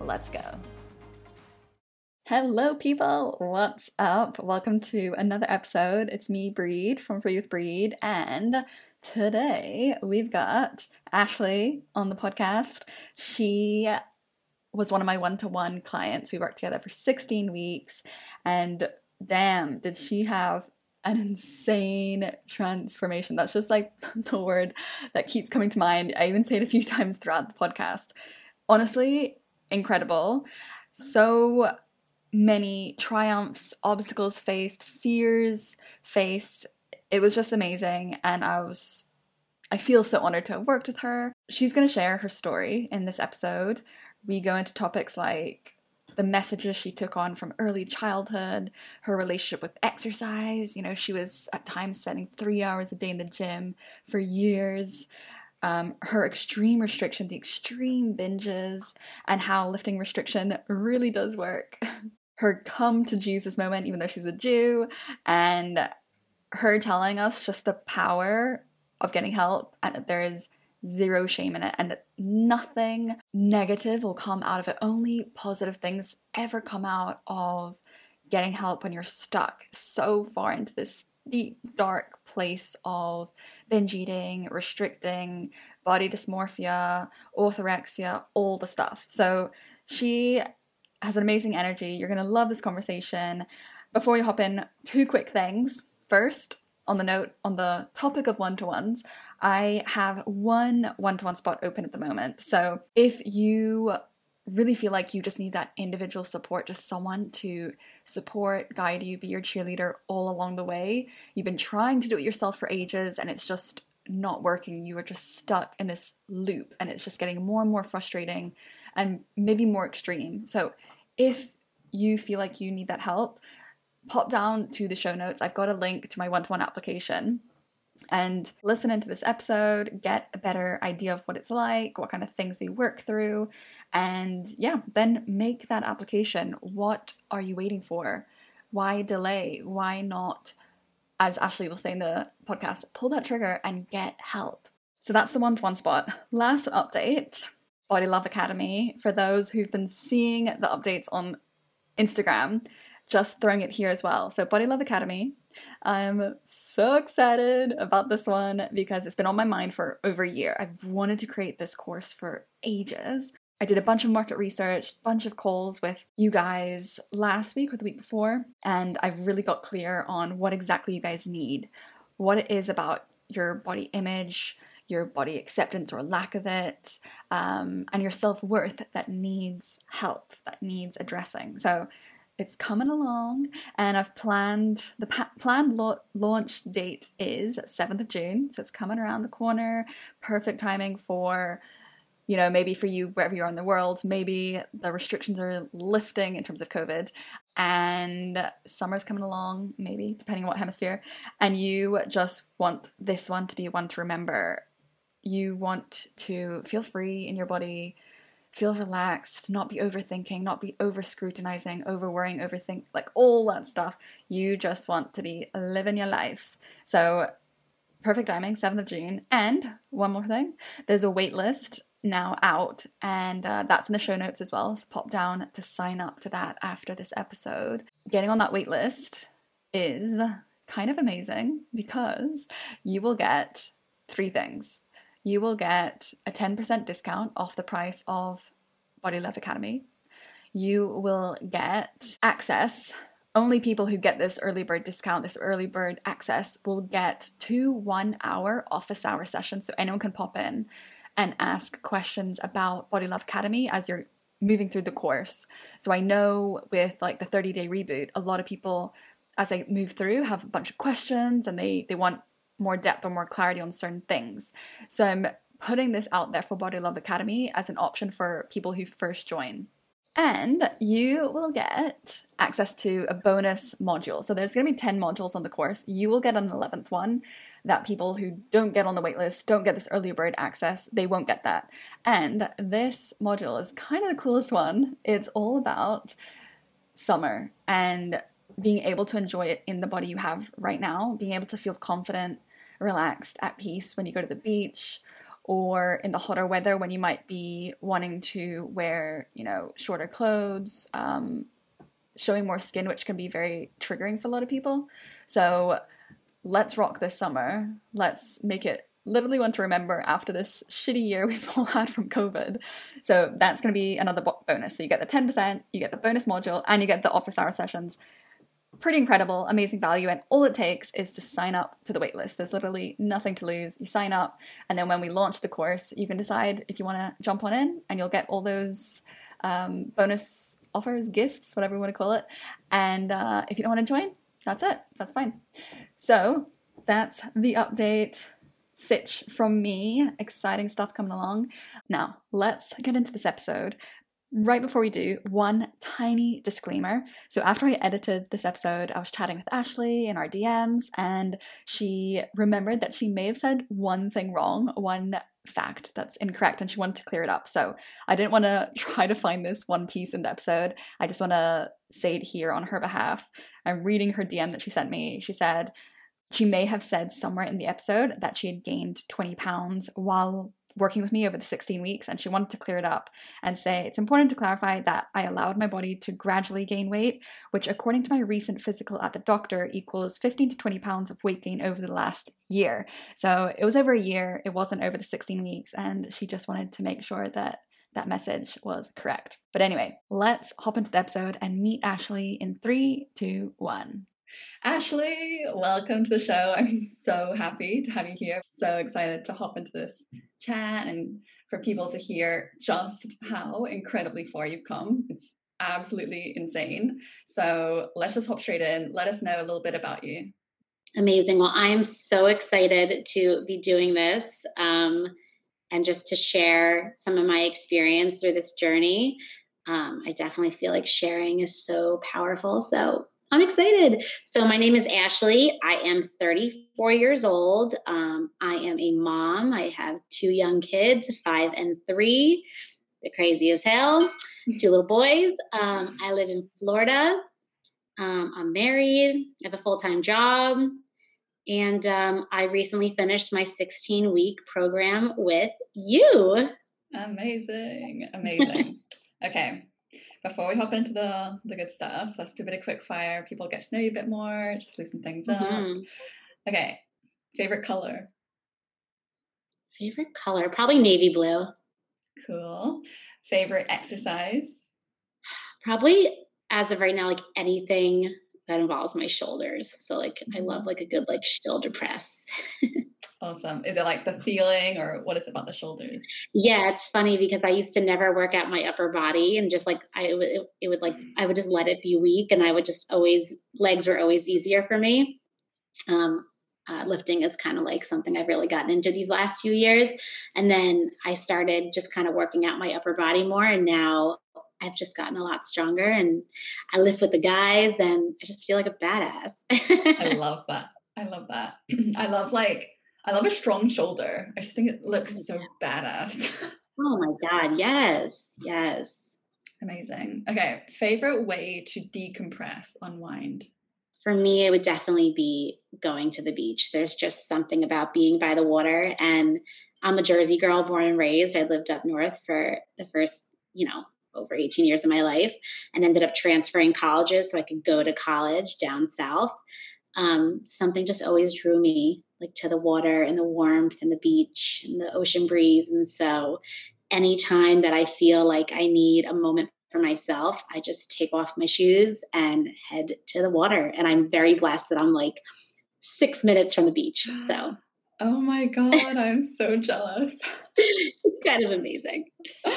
Let's go. Hello, people. What's up? Welcome to another episode. It's me, Bri from Free with Bri, and today we've got Ashley on the podcast. She was one of my one to one clients. We worked together for 16 weeks, and damn, did she have an insane transformation. That's just like the word that keeps coming to mind. I even say it a few times throughout the podcast. Honestly, incredible. So many triumphs, obstacles faced, fears faced. It was just amazing. And I was, I feel so honored to have worked with her. She's going to share her story in this episode. We go into topics like the messages she took on from early childhood, her relationship with exercise. You know, she was at times spending three hours a day in the gym for years um, her extreme restriction, the extreme binges, and how lifting restriction really does work. Her come to Jesus moment, even though she's a Jew, and her telling us just the power of getting help and that there is zero shame in it and that nothing negative will come out of it. Only positive things ever come out of getting help when you're stuck so far into this deep, dark place of binge eating, restricting, body dysmorphia, orthorexia, all the stuff. So she has an amazing energy. You're going to love this conversation. Before we hop in, two quick things. First, on the note, on the topic of one to ones, I have one one to one spot open at the moment. So if you really feel like you just need that individual support, just someone to support, guide you, be your cheerleader all along the way. You've been trying to do it yourself for ages and it's just not working. You are just stuck in this loop and it's just getting more and more frustrating and maybe more extreme. So, if you feel like you need that help, pop down to the show notes. I've got a link to my one to one application and listen into this episode, get a better idea of what it's like, what kind of things we work through, and yeah, then make that application. What are you waiting for? Why delay? Why not, as Ashley will say in the podcast, pull that trigger and get help? So that's the one to one spot. Last update Body Love Academy. For those who've been seeing the updates on Instagram, just throwing it here as well. So, Body Love Academy so excited about this one because it's been on my mind for over a year. I've wanted to create this course for ages. I did a bunch of market research, bunch of calls with you guys last week or the week before, and I've really got clear on what exactly you guys need, what it is about your body image, your body acceptance or lack of it, um, and your self worth that needs help, that needs addressing. So it's coming along and i've planned the pa- planned launch date is 7th of june so it's coming around the corner. Perfect timing for you know maybe for you wherever you are in the world maybe the restrictions are lifting in terms of covid and summer's coming along maybe depending on what hemisphere and you just want this one to be one to remember. You want to feel free in your body feel relaxed, not be overthinking, not be over scrutinizing, over worrying, overthink, like all that stuff. You just want to be living your life. So, perfect timing, 7th of June. And one more thing there's a wait list now out, and uh, that's in the show notes as well. So, pop down to sign up to that after this episode. Getting on that wait list is kind of amazing because you will get three things you will get a 10% discount off the price of Body Love Academy. You will get access. Only people who get this early bird discount, this early bird access, will get two one hour office hour sessions. So anyone can pop in and ask questions about Body Love Academy as you're moving through the course. So I know with like the 30 day reboot, a lot of people as they move through have a bunch of questions and they they want more depth or more clarity on certain things. So I'm putting this out there for Body Love Academy as an option for people who first join. And you will get access to a bonus module. So there's going to be 10 modules on the course. You will get an 11th one that people who don't get on the waitlist, don't get this early bird access, they won't get that. And this module is kind of the coolest one. It's all about summer and being able to enjoy it in the body you have right now, being able to feel confident, relaxed, at peace when you go to the beach or in the hotter weather when you might be wanting to wear, you know, shorter clothes, um, showing more skin, which can be very triggering for a lot of people. So let's rock this summer. Let's make it literally one to remember after this shitty year we've all had from COVID. So that's going to be another bonus. So you get the 10%, you get the bonus module, and you get the office hour sessions pretty incredible, amazing value. And all it takes is to sign up to the waitlist. There's literally nothing to lose. You sign up, and then when we launch the course, you can decide if you want to jump on in, and you'll get all those um, bonus offers, gifts, whatever you want to call it. And uh, if you don't want to join, that's it. That's fine. So that's the update. Sitch from me. Exciting stuff coming along. Now, let's get into this episode. Right before we do, one tiny disclaimer. So, after I edited this episode, I was chatting with Ashley in our DMs, and she remembered that she may have said one thing wrong, one fact that's incorrect, and she wanted to clear it up. So, I didn't want to try to find this one piece in the episode. I just want to say it here on her behalf. I'm reading her DM that she sent me. She said, she may have said somewhere in the episode that she had gained 20 pounds while working with me over the 16 weeks and she wanted to clear it up and say it's important to clarify that I allowed my body to gradually gain weight, which according to my recent physical at the doctor equals 15 to 20 pounds of weight gain over the last year. So it was over a year, it wasn't over the 16 weeks, and she just wanted to make sure that that message was correct. But anyway, let's hop into the episode and meet Ashley in three, two, one. Ashley, welcome to the show. I'm so happy to have you here. So excited to hop into this chat and for people to hear just how incredibly far you've come. It's absolutely insane. So let's just hop straight in. Let us know a little bit about you. Amazing. Well, I am so excited to be doing this um, and just to share some of my experience through this journey. Um, I definitely feel like sharing is so powerful. So I'm excited. So, my name is Ashley. I am 34 years old. Um, I am a mom. I have two young kids, five and three. They're crazy as hell. Two little boys. Um, I live in Florida. Um, I'm married. I have a full time job. And um, I recently finished my 16 week program with you. Amazing. Amazing. okay before we hop into the the good stuff, let's do a bit of quick fire. People get to know you a bit more, just loosen things mm-hmm. up. Okay. Favorite color? Favorite color? Probably navy blue. Cool. Favorite exercise? Probably as of right now, like anything that involves my shoulders. So like I love mm-hmm. like a good like shoulder press. Awesome. Is it like the feeling or what is it about the shoulders? Yeah, it's funny because I used to never work out my upper body and just like I it, it would like I would just let it be weak and I would just always legs were always easier for me. Um uh, lifting is kind of like something I've really gotten into these last few years. And then I started just kind of working out my upper body more. And now I've just gotten a lot stronger and I lift with the guys and I just feel like a badass. I love that. I love that. I love like I love a strong shoulder. I just think it looks oh, so badass. oh my god, yes. Yes. Amazing. Okay, favorite way to decompress, unwind? For me, it would definitely be going to the beach. There's just something about being by the water and I'm a Jersey girl born and raised. I lived up north for the first, you know, over 18 years of my life and ended up transferring colleges so I could go to college down south. Um, something just always drew me like to the water and the warmth and the beach and the ocean breeze. And so anytime that I feel like I need a moment for myself, I just take off my shoes and head to the water. And I'm very blessed that I'm like six minutes from the beach. So Oh my God, I'm so jealous. it's kind of amazing.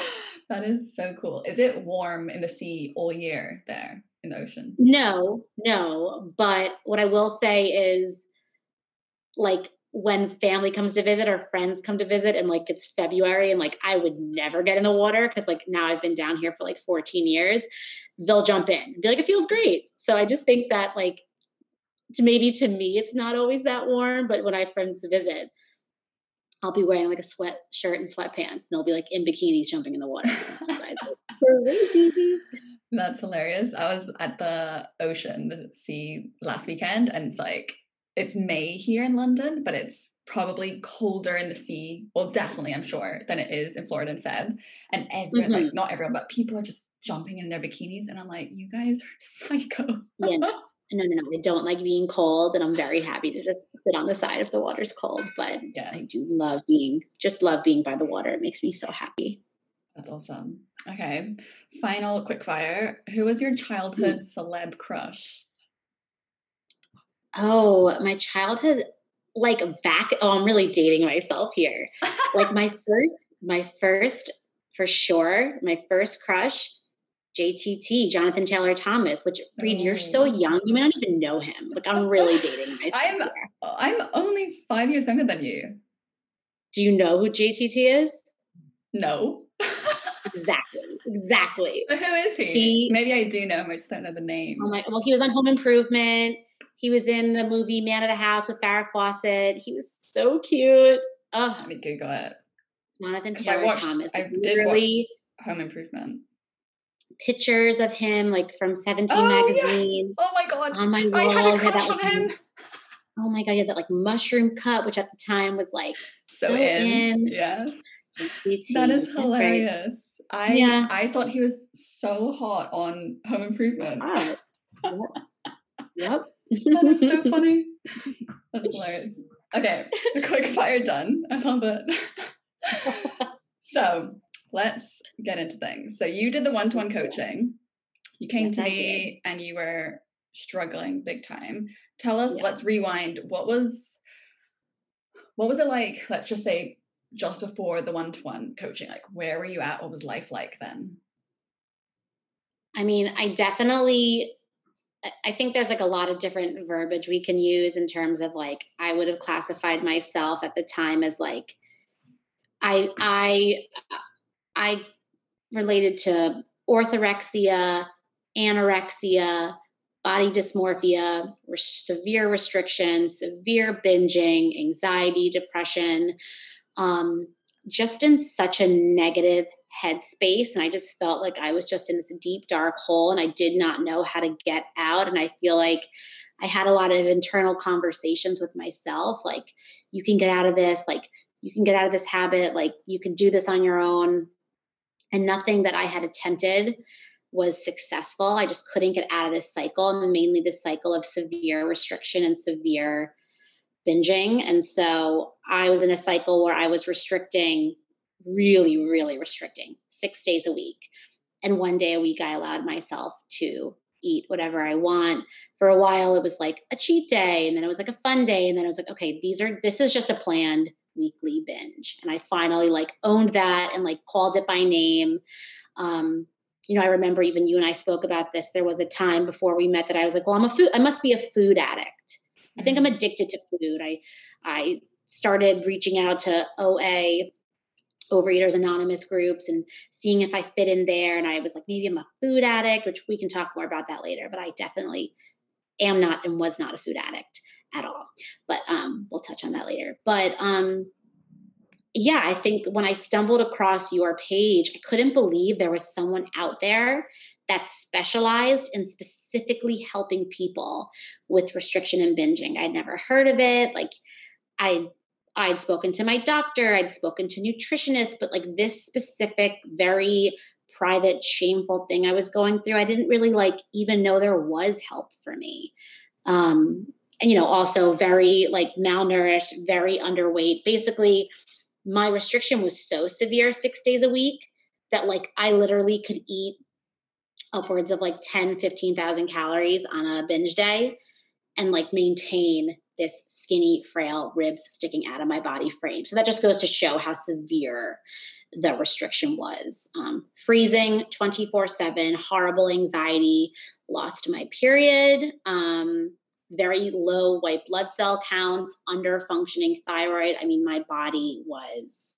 That is so cool. Is it warm in the sea all year there in the ocean? No, no. But what I will say is like when family comes to visit or friends come to visit and like it's February and like I would never get in the water because like now I've been down here for like 14 years, they'll jump in be like, it feels great. So I just think that like to maybe to me it's not always that warm, but when I have friends visit, I'll be wearing like a sweatshirt and sweatpants and they'll be like in bikinis jumping in the water. That's hilarious. I was at the ocean, the sea last weekend, and it's like it's May here in London, but it's probably colder in the sea. Well, definitely, I'm sure, than it is in Florida in Feb. And everyone, mm-hmm. like not everyone, but people are just jumping in their bikinis, and I'm like, you guys are psycho. yeah, no, no, no, I don't like being cold, and I'm very happy to just sit on the side if the water's cold. But yes. I do love being, just love being by the water. It makes me so happy. That's awesome. Okay, final quick fire. Who was your childhood mm. celeb crush? Oh, my childhood, like back. Oh, I'm really dating myself here. like my first, my first, for sure, my first crush, JTT, Jonathan Taylor Thomas. Which Bri, oh. you're so oh. young, you may not even know him. Like I'm really dating myself. I'm, here. I'm only five years younger than you. Do you know who JTT is? No. Exactly. Exactly. who is he? he? Maybe I do know him. I just don't know the name. Oh my! Well, he was on Home Improvement. He was in the movie Man of the House with Farrah Fawcett. He was so cute. Oh, let me Google it. Jonathan Taylor I watched, Thomas. I did really watch Home Improvement. Pictures of him, like from Seventeen oh, magazine. Yes. Oh my god! On my wall, I had a crush on him. oh my god, he had that like mushroom cut, which at the time was like so, so in. in. Yes, that is hilarious. I yeah. I thought he was so hot on Home Improvement. Ah, yep. yep. that is so funny. That's hilarious. Okay, quick fire done. I love it. so let's get into things. So you did the one-to-one coaching. You came yes, to me and you were struggling big time. Tell us, yeah. let's rewind. What was what was it like? Let's just say just before the one-to-one coaching. Like where were you at? What was life like then? I mean, I definitely I think there's like a lot of different verbiage we can use in terms of like I would have classified myself at the time as like I I I related to orthorexia, anorexia, body dysmorphia, severe restriction, severe binging, anxiety, depression, um, just in such a negative headspace. And I just felt like I was just in this deep, dark hole and I did not know how to get out. And I feel like I had a lot of internal conversations with myself like, you can get out of this, like, you can get out of this habit, like, you can do this on your own. And nothing that I had attempted was successful. I just couldn't get out of this cycle, and mainly this cycle of severe restriction and severe binging. And so I was in a cycle where I was restricting really, really restricting six days a week. And one day a week, I allowed myself to eat whatever I want. For a while, it was like a cheat day, and then it was like a fun day, and then it was like, okay, these are this is just a planned weekly binge. And I finally like owned that and like called it by name. Um, you know, I remember even you and I spoke about this. There was a time before we met that I was like, well, I'm a food, I must be a food addict. I think I'm mm-hmm. addicted to food. I I started reaching out to OA Overeaters Anonymous groups and seeing if I fit in there. And I was like, maybe I'm a food addict, which we can talk more about that later. But I definitely am not and was not a food addict at all. But um, we'll touch on that later. But um, yeah, I think when I stumbled across your page, I couldn't believe there was someone out there that specialized in specifically helping people with restriction and binging. I'd never heard of it. Like, I I'd spoken to my doctor, I'd spoken to nutritionists, but like this specific, very private, shameful thing I was going through, I didn't really like even know there was help for me. Um, and you know, also very like malnourished, very underweight. Basically, my restriction was so severe six days a week that like I literally could eat upwards of like 10, 15,000 calories on a binge day and like maintain this skinny, frail ribs sticking out of my body frame. So that just goes to show how severe the restriction was. Um, freezing 24 7, horrible anxiety, lost my period, um, very low white blood cell counts, under functioning thyroid. I mean, my body was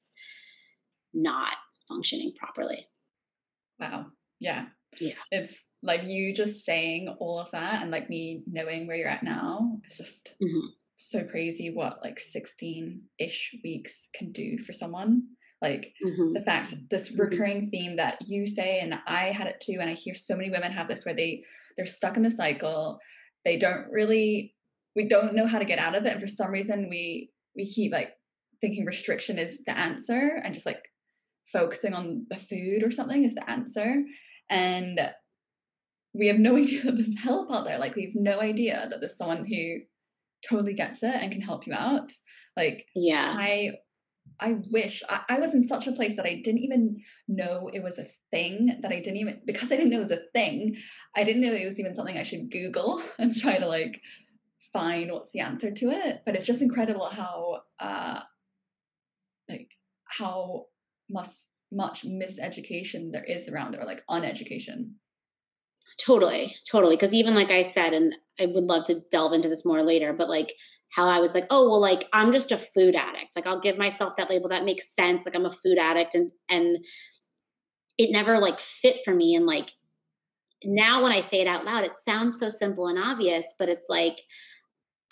not functioning properly. Wow. Yeah. Yeah. It's like you just saying all of that and like me knowing where you're at now. It's just mm-hmm. so crazy what like 16 ish weeks can do for someone. Like mm-hmm. the fact this mm-hmm. recurring theme that you say, and I had it too, and I hear so many women have this where they they're stuck in the cycle. They don't really we don't know how to get out of it. And for some reason we we keep like thinking restriction is the answer and just like focusing on the food or something is the answer. And we have no idea that there's help out there. Like we have no idea that there's someone who totally gets it and can help you out. Like yeah, I I wish I, I, was in such a place that I didn't even know it was a thing. That I didn't even because I didn't know it was a thing. I didn't know it was even something I should Google and try to like find what's the answer to it. But it's just incredible how uh like how much much miseducation there is around it or like uneducation. Totally, totally. Because even like I said, and I would love to delve into this more later, but like how I was like, oh well, like I'm just a food addict. Like I'll give myself that label. That makes sense. Like I'm a food addict, and and it never like fit for me. And like now when I say it out loud, it sounds so simple and obvious, but it's like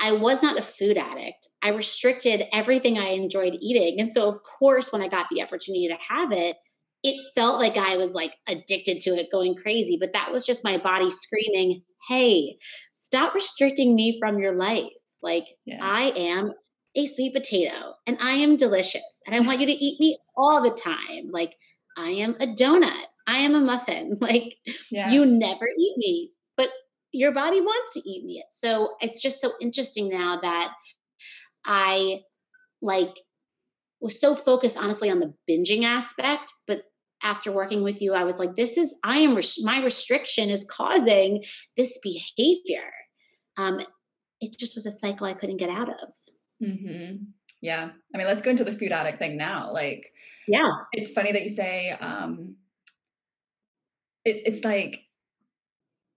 I was not a food addict. I restricted everything I enjoyed eating. And so, of course, when I got the opportunity to have it, it felt like I was like addicted to it, going crazy. But that was just my body screaming, hey, stop restricting me from your life. Like, yes. I am a sweet potato and I am delicious and I want you to eat me all the time. Like, I am a donut. I am a muffin. Like, yes. you never eat me but your body wants to eat me. So it's just so interesting now that I like was so focused honestly on the binging aspect, but after working with you, I was like, this is, I am, my restriction is causing this behavior. Um, it just was a cycle I couldn't get out of. Mm-hmm. Yeah. I mean, let's go into the food addict thing now. Like, yeah, it's funny that you say, um, it, it's like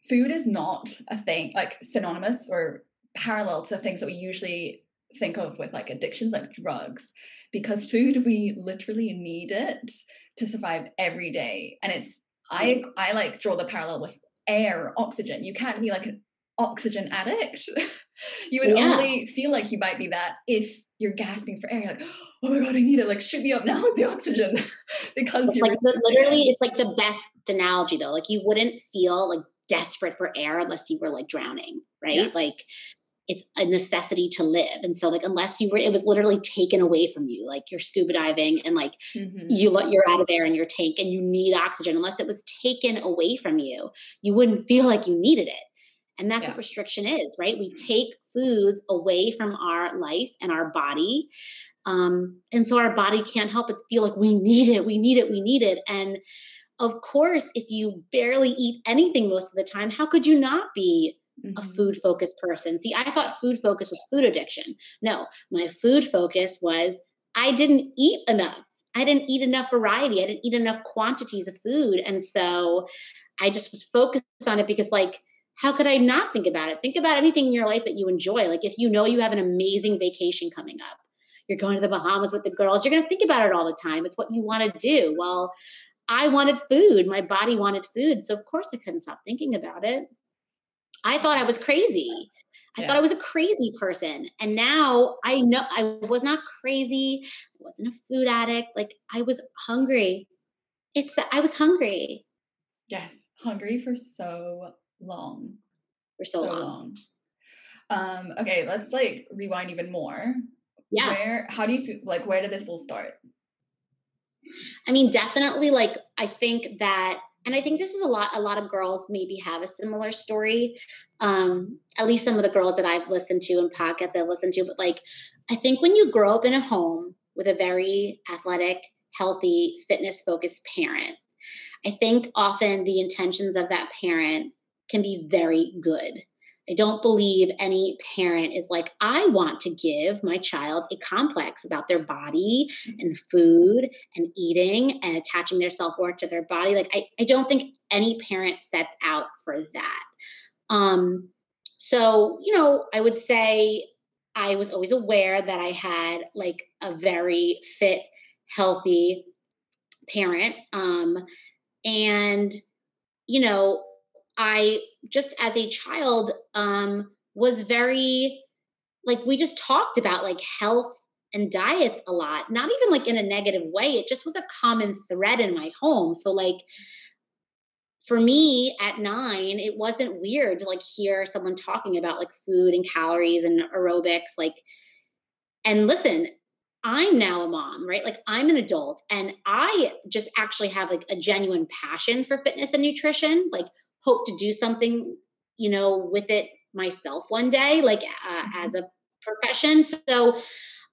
food is not a thing like synonymous or parallel to things that we usually think of with like addictions like drugs because food we literally need it to survive every day and it's i i like draw the parallel with air oxygen you can't be like an oxygen addict you would yeah. only feel like you might be that if you're gasping for air you're like oh my god i need it like shoot me up now with the oxygen because it's you're like the, literally it's like the best analogy though like you wouldn't feel like desperate for air unless you were like drowning, right? Yeah. Like it's a necessity to live. And so like unless you were it was literally taken away from you, like you're scuba diving and like mm-hmm. you you're out of air in your tank and you need oxygen. Unless it was taken away from you, you wouldn't feel like you needed it. And that's yeah. what restriction is, right? We take foods away from our life and our body. Um, and so our body can't help but feel like we need it, we need it, we need it. And of course, if you barely eat anything most of the time, how could you not be mm-hmm. a food focused person? See, I thought food focus was food addiction. No, my food focus was I didn't eat enough. I didn't eat enough variety. I didn't eat enough quantities of food. And so I just was focused on it because, like, how could I not think about it? Think about anything in your life that you enjoy. Like, if you know you have an amazing vacation coming up, you're going to the Bahamas with the girls, you're going to think about it all the time. It's what you want to do. Well, I wanted food. My body wanted food. So, of course, I couldn't stop thinking about it. I thought I was crazy. I yeah. thought I was a crazy person. And now I know I was not crazy. I wasn't a food addict. Like, I was hungry. It's that I was hungry. Yes, hungry for so long. For so, so long. long. Um, okay, let's like rewind even more. Yeah. Where, how do you feel? Like, where did this all start? I mean, definitely like I think that and I think this is a lot a lot of girls maybe have a similar story. Um, at least some of the girls that I've listened to and podcasts I've listened to, but like I think when you grow up in a home with a very athletic, healthy, fitness focused parent, I think often the intentions of that parent can be very good. I don't believe any parent is like, I want to give my child a complex about their body and food and eating and attaching their self worth to their body. Like, I, I don't think any parent sets out for that. Um, so, you know, I would say I was always aware that I had like a very fit, healthy parent. Um, and, you know, I just as a child um, was very, like, we just talked about like health and diets a lot, not even like in a negative way. It just was a common thread in my home. So, like, for me at nine, it wasn't weird to like hear someone talking about like food and calories and aerobics. Like, and listen, I'm now a mom, right? Like, I'm an adult and I just actually have like a genuine passion for fitness and nutrition. Like, hope to do something, you know, with it myself one day, like uh, mm-hmm. as a profession. So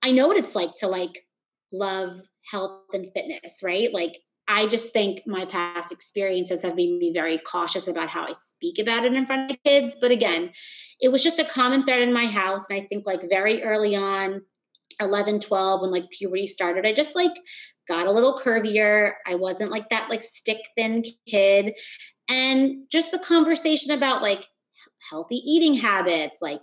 I know what it's like to like love health and fitness, right? Like I just think my past experiences have made me very cautious about how I speak about it in front of kids. But again, it was just a common thread in my house. And I think like very early on, 11, 12, when like puberty started, I just like got a little curvier. I wasn't like that like stick thin kid. And just the conversation about like healthy eating habits, like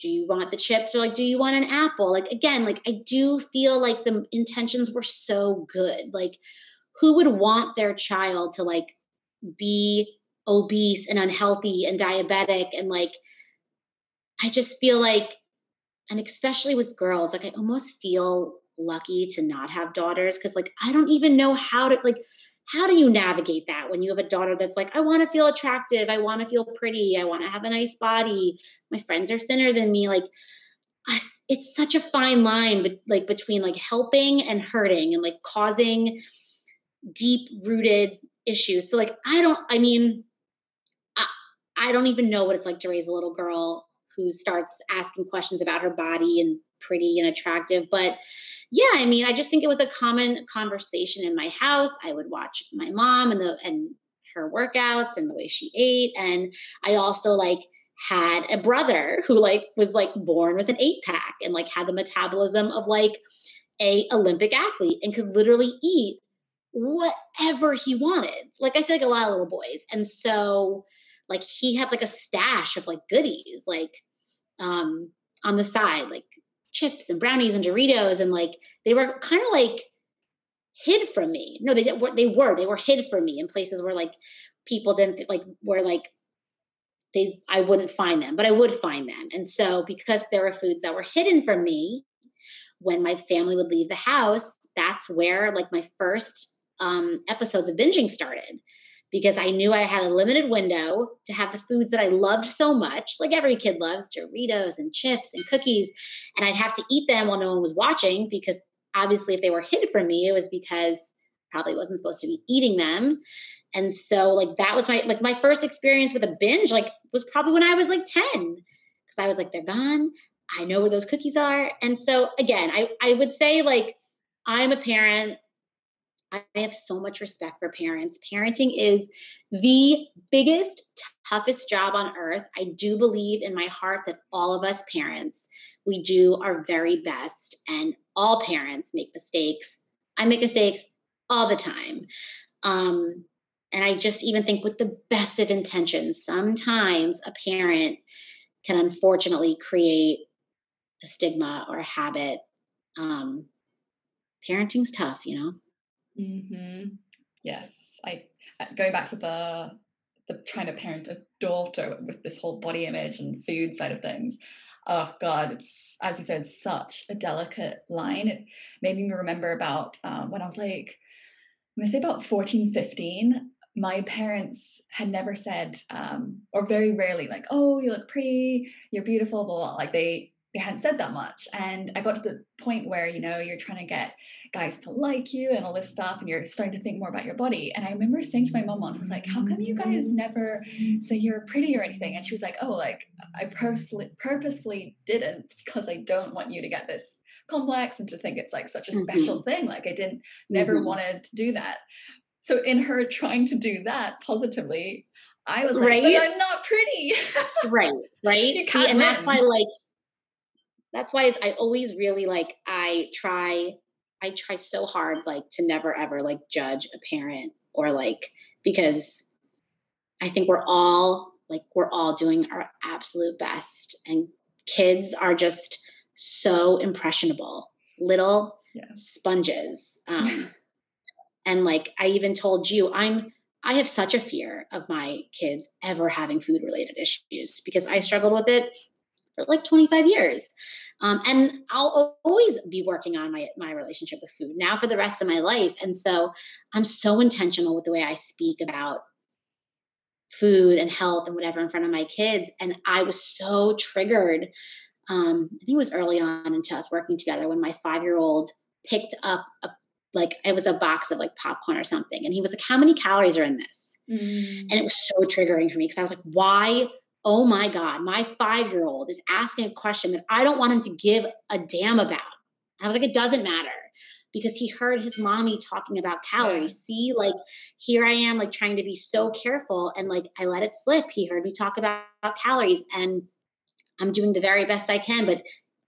do you want the chips or like do you want an apple? Like again like i do feel like the intentions were so good. Like who would want their child to like be obese and unhealthy and diabetic and like i just feel like and especially with girls like i almost feel lucky to not have daughters because like i don't even know how to like how do you navigate that when you have a daughter that's like i want to feel attractive. I want to feel pretty. I want to have a nice body. My friends are thinner than me. Like I, it's such a fine line but like between like helping and hurting and like causing deep rooted issues. So like i don't i mean I, I don't even know what it's like to raise a little girl who starts asking questions about her body and pretty and attractive but yeah, I mean, I just think it was a common conversation in my house. I would watch my mom and the and her workouts and the way she ate, and I also like had a brother who like was like born with an eight pack and like had the metabolism of like a Olympic athlete and could literally eat whatever he wanted. Like I feel like a lot of little boys. And so like he had like a stash of like goodies like um on the side like chips and brownies and Doritos and like they were kind of like hid from me. No, they didn't. They were. They were hid from me in places where like people didn't like where like they I wouldn't find them, but I would find them. And so because there were foods that were hidden from me, when my family would leave the house, that's where like my first um, episodes of binging started because I knew I had a limited window to have the foods that I loved so much, like every kid loves Doritos and chips and cookies. And I'd have to eat them while no one was watching because obviously, if they were hid from me, it was because I probably wasn't supposed to be eating them. And so, like, that was my like my first experience with a binge, like, was probably when I was like 10. Because I was like, they're gone. I know where those cookies are. And so again, I, I would say like I'm a parent I have so much respect for parents. Parenting is the biggest, toughest job on earth. I do believe in my heart that all of us parents, we do our very best, and all parents make mistakes. I make mistakes all the time. Um, and I just even think, with the best of intentions, sometimes a parent can unfortunately create a stigma or a habit. Um, parenting's tough, you know? Mm-hmm. Yes, I going back to the the trying to parent a daughter with this whole body image and food side of things. Oh God, it's as you said, such a delicate line. It made me remember about um, when I was like, I'm gonna say about 14, 15. My parents had never said, um, or very rarely, like, "Oh, you look pretty, you're beautiful," blah blah. Like they they hadn't said that much. And I got to the point where, you know, you're trying to get guys to like you and all this stuff, and you're starting to think more about your body. And I remember saying to my mom once, I was like, how come you guys never say you're pretty or anything? And she was like, oh, like I purposely purposefully didn't because I don't want you to get this complex and to think it's like such a special mm-hmm. thing. Like I didn't never mm-hmm. wanted to do that. So in her trying to do that positively, I was like, right? but I'm not pretty. right, right. See, and that's why like that's why it's, I always really like I try I try so hard like to never ever like judge a parent or like because I think we're all like we're all doing our absolute best and kids are just so impressionable little yes. sponges um, and like i even told you i'm i have such a fear of my kids ever having food related issues because i struggled with it for like 25 years um, and i'll always be working on my my relationship with food now for the rest of my life and so i'm so intentional with the way i speak about food and health and whatever in front of my kids. And I was so triggered. Um, I think it was early on into us working together when my five year old picked up a like it was a box of like popcorn or something. And he was like, How many calories are in this? Mm. And it was so triggering for me because I was like, Why? Oh my God, my five year old is asking a question that I don't want him to give a damn about. And I was like, It doesn't matter because he heard his mommy talking about calories. See, like here I am, like trying to be so careful, and like I let it slip. He heard me talk about, about calories, and I'm doing the very best I can, but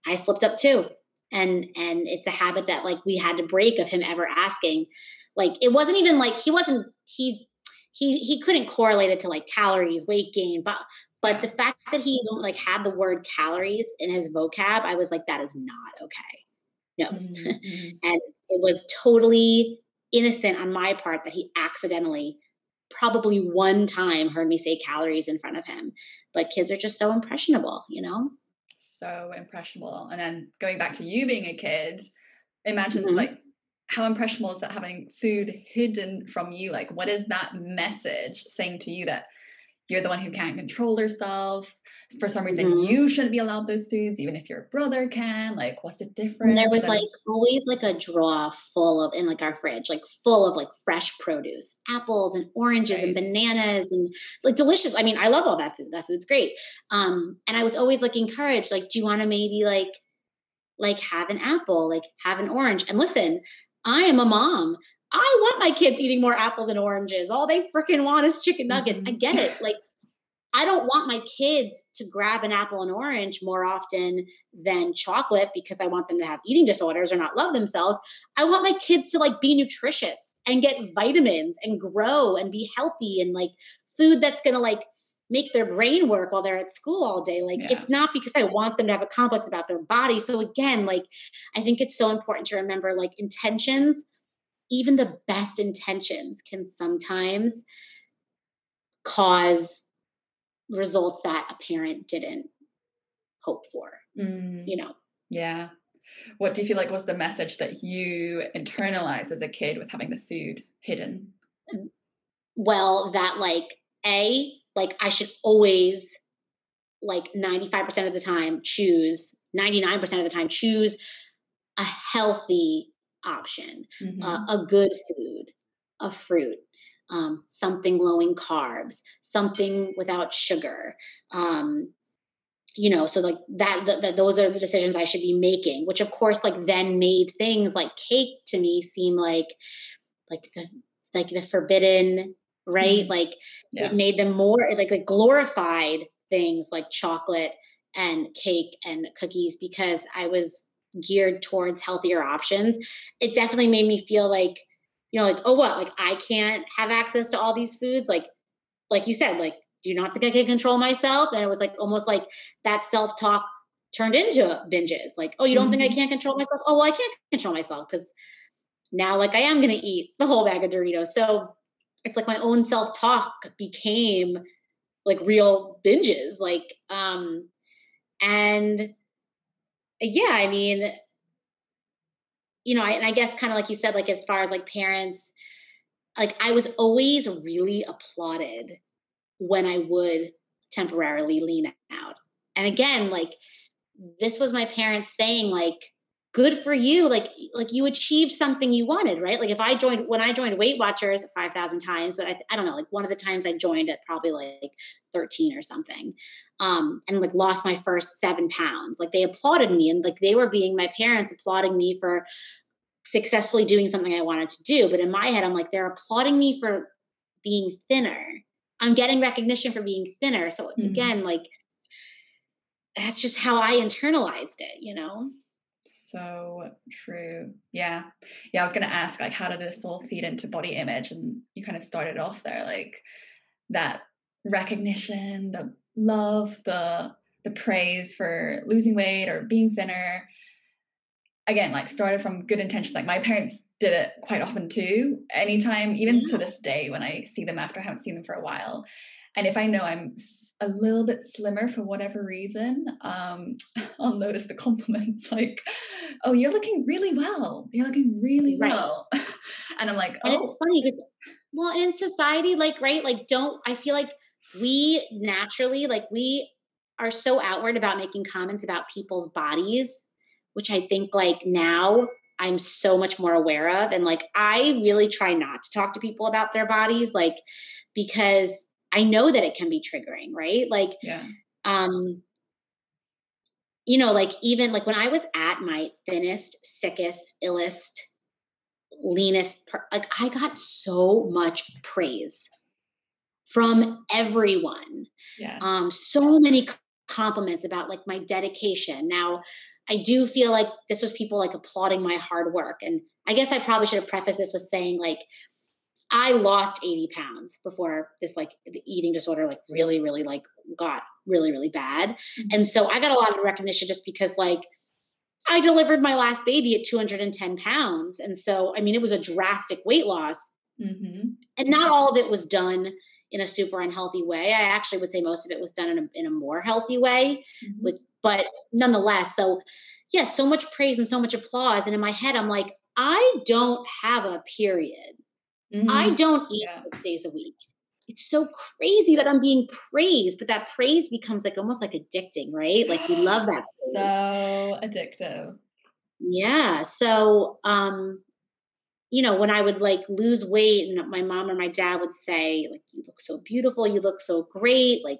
I slipped up too. And and it's a habit that like we had to break of him ever asking. Like it wasn't even like he wasn't he he he couldn't correlate it to like calories, weight gain, but but the fact that he like had the word calories in his vocab, I was like, that is not okay. No. Mm-hmm. and it was totally innocent on my part that he accidentally probably one time heard me say calories in front of him. But kids are just so impressionable, you know? So impressionable. And then going back to you being a kid, imagine mm-hmm. like how impressionable is that having food hidden from you? Like, what is that message saying to you that you're the one who can't control yourself. For some reason, mm-hmm. you shouldn't be allowed those foods, even if your brother can. Like, what's the difference? And there was and, like always like a drawer full of in like our fridge, like full of like fresh produce, apples and oranges right. and bananas and like delicious. I mean, I love all that food. That food's great. Um, and I was always like encouraged, like, do you want to maybe like like have an apple, like have an orange? And listen, I am a mom. I want my kids eating more apples and oranges. All they freaking want is chicken nuggets. Mm-hmm. I get it. Like, I don't want my kids to grab an apple and orange more often than chocolate because I want them to have eating disorders or not love themselves. I want my kids to like be nutritious and get vitamins and grow and be healthy and like food that's going to like make their brain work while they're at school all day. Like yeah. it's not because I want them to have a complex about their body. So again, like I think it's so important to remember like intentions even the best intentions can sometimes cause results that a parent didn't hope for mm. you know? Yeah. What do you feel like was the message that you internalized as a kid with having the food hidden? Well that like a like i should always like 95% of the time choose 99% of the time choose a healthy option, uh, mm-hmm. uh, a good food, a fruit, um, something low in carbs, something without sugar. Um, you know, so like that, that, those are the decisions I should be making, which of course, like then made things like cake to me seem like, like the, like the forbidden, right? Mm-hmm. Like yeah. it made them more like, like glorified things like chocolate and cake and cookies because I was geared towards healthier options, it definitely made me feel like, you know, like, oh, what? Like, I can't have access to all these foods. Like, like you said, like, do you not think I can control myself? And it was like almost like that self talk turned into binges. Like, oh, you don't mm-hmm. think I mm-hmm. can't control myself? Oh, well, I can't control myself because now, like, I am going to eat the whole bag of Doritos. So it's like my own self talk became like real binges. Like, um, and yeah, I mean, you know, I, and I guess kind of like you said, like as far as like parents, like I was always really applauded when I would temporarily lean out. And again, like this was my parents saying, like, good for you like like you achieved something you wanted right? Like if i joined when i joined weight watchers 5000 times but I, I don't know like one of the times i joined at probably like 13 or something um and like lost my first seven pounds like they applauded me and like they were being my parents applauding me for successfully doing something i wanted to do but in my head i'm like they're applauding me for being thinner. I'm getting recognition for being thinner so mm-hmm. again like that's just how i internalized it you know so true. Yeah. Yeah. I was going to ask, like, how did this all feed into body image? And you kind of started off there, like, that recognition, the love, the the praise for losing weight or being thinner. Again, like started from good intentions. Like my parents did it quite often too. Anytime, even yeah. to this day, when I see them after I haven't seen them for a while, and if I know I'm a little bit slimmer for whatever reason, um, I'll notice the compliments like, "Oh, you're looking really well. You're looking really right. well," and I'm like, "Oh." And it's funny because, well, in society, like, right, like, don't I feel like we naturally, like, we are so outward about making comments about people's bodies, which I think, like, now I'm so much more aware of, and like, I really try not to talk to people about their bodies, like, because I know that it can be triggering, right? Like, yeah. um, you know, like even like when I was at my thinnest, sickest, illest, leanest, like I got so much praise from everyone. Yeah. Um, so many compliments about like my dedication. Now, I do feel like this was people like applauding my hard work. And I guess I probably should have prefaced this with saying like I lost 80 pounds before this like the eating disorder like really really like got really really bad. Mm-hmm. And so I got a lot of recognition just because like I delivered my last baby at 210 pounds. And so I mean it was a drastic weight loss. Mm-hmm. And not all of it was done in a super unhealthy way. I actually would say most of it was done in a, in a more healthy way, mm-hmm. with, but nonetheless, so yeah, so much praise and so much applause. And in my head, I'm like, I don't have a period. Mm-hmm. I don't eat yeah. six days a week. It's so crazy that I'm being praised, but that praise becomes like almost like addicting, right? Like we love that. Praise. So addictive. Yeah. So, um, you know, when I would like lose weight and my mom or my dad would say, like, you look so beautiful, you look so great, like,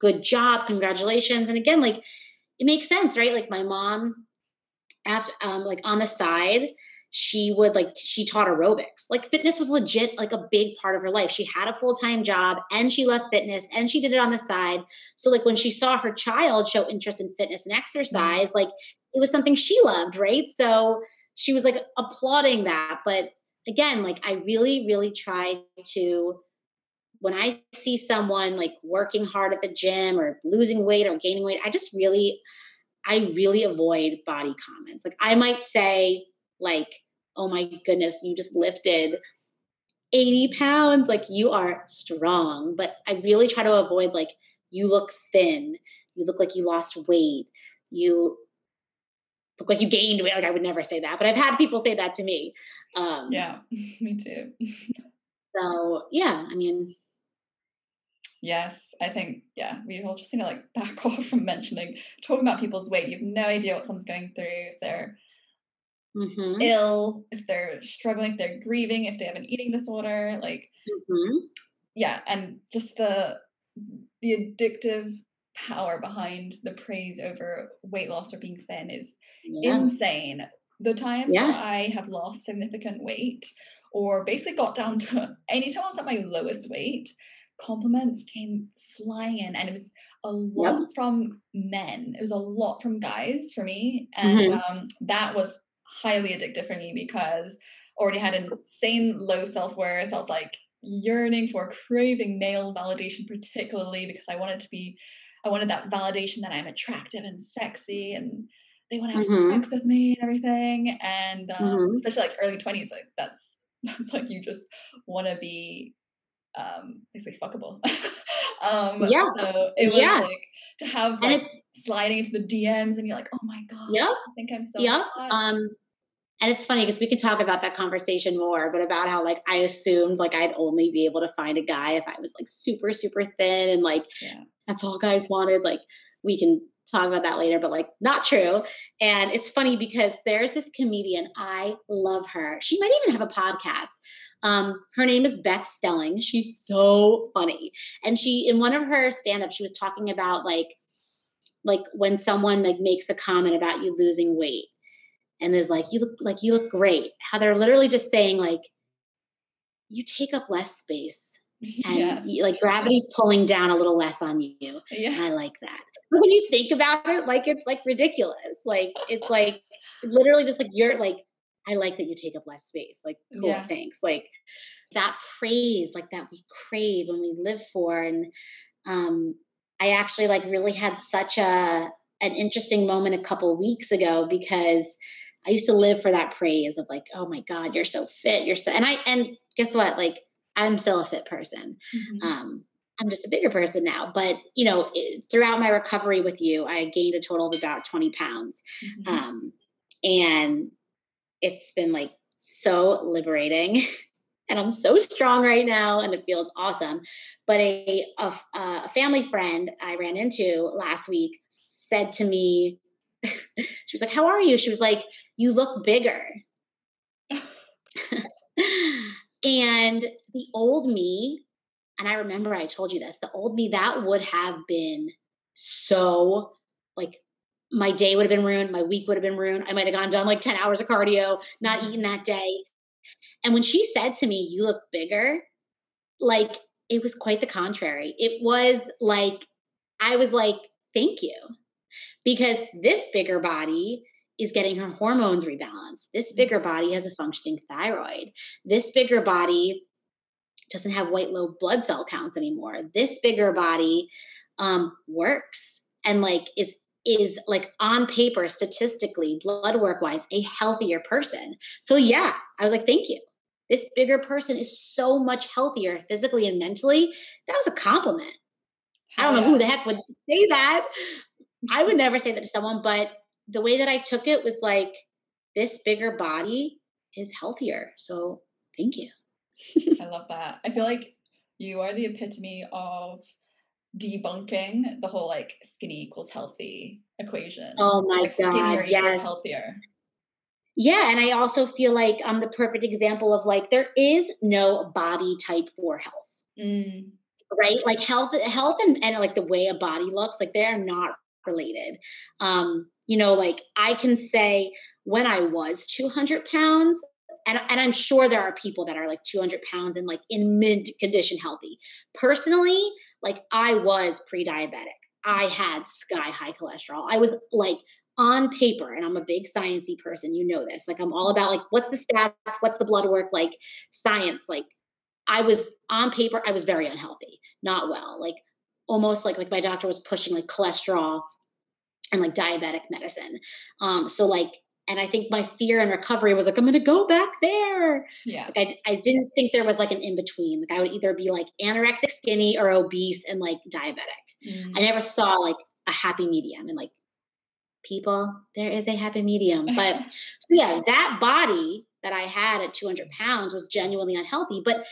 good job, congratulations. And again, like, it makes sense, right? Like, my mom, after, um, like, on the side, she would like she taught aerobics. Like fitness was legit like a big part of her life. She had a full-time job and she loved fitness and she did it on the side. So like when she saw her child show interest in fitness and exercise mm-hmm. like it was something she loved right? So she was like applauding that. But again like i really really try to when i see someone like working hard at the gym or losing weight or gaining weight i just really i really avoid body comments. Like i might say like oh my goodness, you just lifted 80 pounds. Like you are strong. But I really try to avoid like, you look thin. You look like you lost weight. You look like you gained weight. Like I would never say that, but I've had people say that to me. Um, yeah, me too. so yeah, I mean, Yes, I think yeah, we all just need to like back off from mentioning talking about people's weight. You have no idea what someone's going through if they're mm-hmm. ill, if they're struggling, if they're grieving, if they have an eating disorder, like mm-hmm. yeah, and just the the addictive power behind the praise over weight loss or being thin is yeah. insane. The times yeah. that I have lost significant weight or basically got down to anytime I was at my lowest weight, compliments came flying in and it was a lot yep. from men it was a lot from guys for me and mm-hmm. um, that was highly addictive for me because already had insane low self-worth. I was like yearning for craving male validation, particularly because I wanted to be I wanted that validation that I'm attractive and sexy and they want to have mm-hmm. sex with me and everything. And um, mm-hmm. especially like early 20s, like that's that's like you just want to be um basically fuckable. um yeah. so it was yeah. like to have like sliding into the DMs and you're like, oh my god, yep. I think I'm so yep. Hot. Um and it's funny because we could talk about that conversation more, but about how like I assumed like I'd only be able to find a guy if I was like super, super thin and like yeah. that's all guys wanted. Like we can talk about that later, but like not true. And it's funny because there's this comedian, I love her. She might even have a podcast. Um, her name is Beth Stelling. She's so funny. And she in one of her stand-ups, she was talking about like like when someone like makes a comment about you losing weight and is like, you look like you look great. How they're literally just saying like, you take up less space and yes. you, like gravity's pulling down a little less on you. Yeah. And I like that. But when you think about it, like it's like ridiculous. Like it's like literally just like you're like, I like that you take up less space. Like, cool, yeah. thanks. Like, that praise like that we crave and we live for and um i actually like really had such a an interesting moment a couple weeks ago because i used to live for that praise of like oh my god you're so fit you're so and i and guess what like i'm still a fit person mm-hmm. um i'm just a bigger person now but you know it, throughout my recovery with you i gained a total of about 20 pounds mm-hmm. um and it's been like so liberating and I'm so strong right now and it feels awesome. But a, a, a family friend I ran into last week said to me, she was like, How are you? She was like, You look bigger. and the old me, and I remember I told you this, the old me, that would have been so like my day would have been ruined, my week would have been ruined. I might have gone done like 10 hours of cardio, not mm-hmm. eaten that day. And when she said to me, You look bigger, like it was quite the contrary. It was like, I was like, Thank you. Because this bigger body is getting her hormones rebalanced. This mm-hmm. bigger body has a functioning thyroid. This bigger body doesn't have white low blood cell counts anymore. This bigger body um, works and like is is like on paper statistically blood work wise a healthier person so yeah i was like thank you this bigger person is so much healthier physically and mentally that was a compliment i don't know who the heck would say that i would never say that to someone but the way that i took it was like this bigger body is healthier so thank you i love that i feel like you are the epitome of debunking the whole like skinny equals healthy equation. Oh my like, god, yes. healthier. Yeah, and I also feel like I'm the perfect example of like there is no body type for health. Mm. Right? Like health health and, and like the way a body looks, like they're not related. Um, you know, like I can say when I was 200 pounds, and, and I'm sure there are people that are like 200 pounds and like in mid condition healthy. Personally, like I was pre-diabetic. I had sky high cholesterol. I was like on paper, and I'm a big sciencey person. You know this. Like I'm all about like what's the stats, what's the blood work, like science. Like I was on paper, I was very unhealthy, not well. Like almost like like my doctor was pushing like cholesterol and like diabetic medicine. Um, so like and I think my fear and recovery was like, I'm going to go back there. Yeah. Like I, I didn't think there was like an in between. Like I would either be like anorexic, skinny, or obese and like diabetic. Mm. I never saw like a happy medium. And like people, there is a happy medium. But so yeah, that body that I had at 200 pounds was genuinely unhealthy. But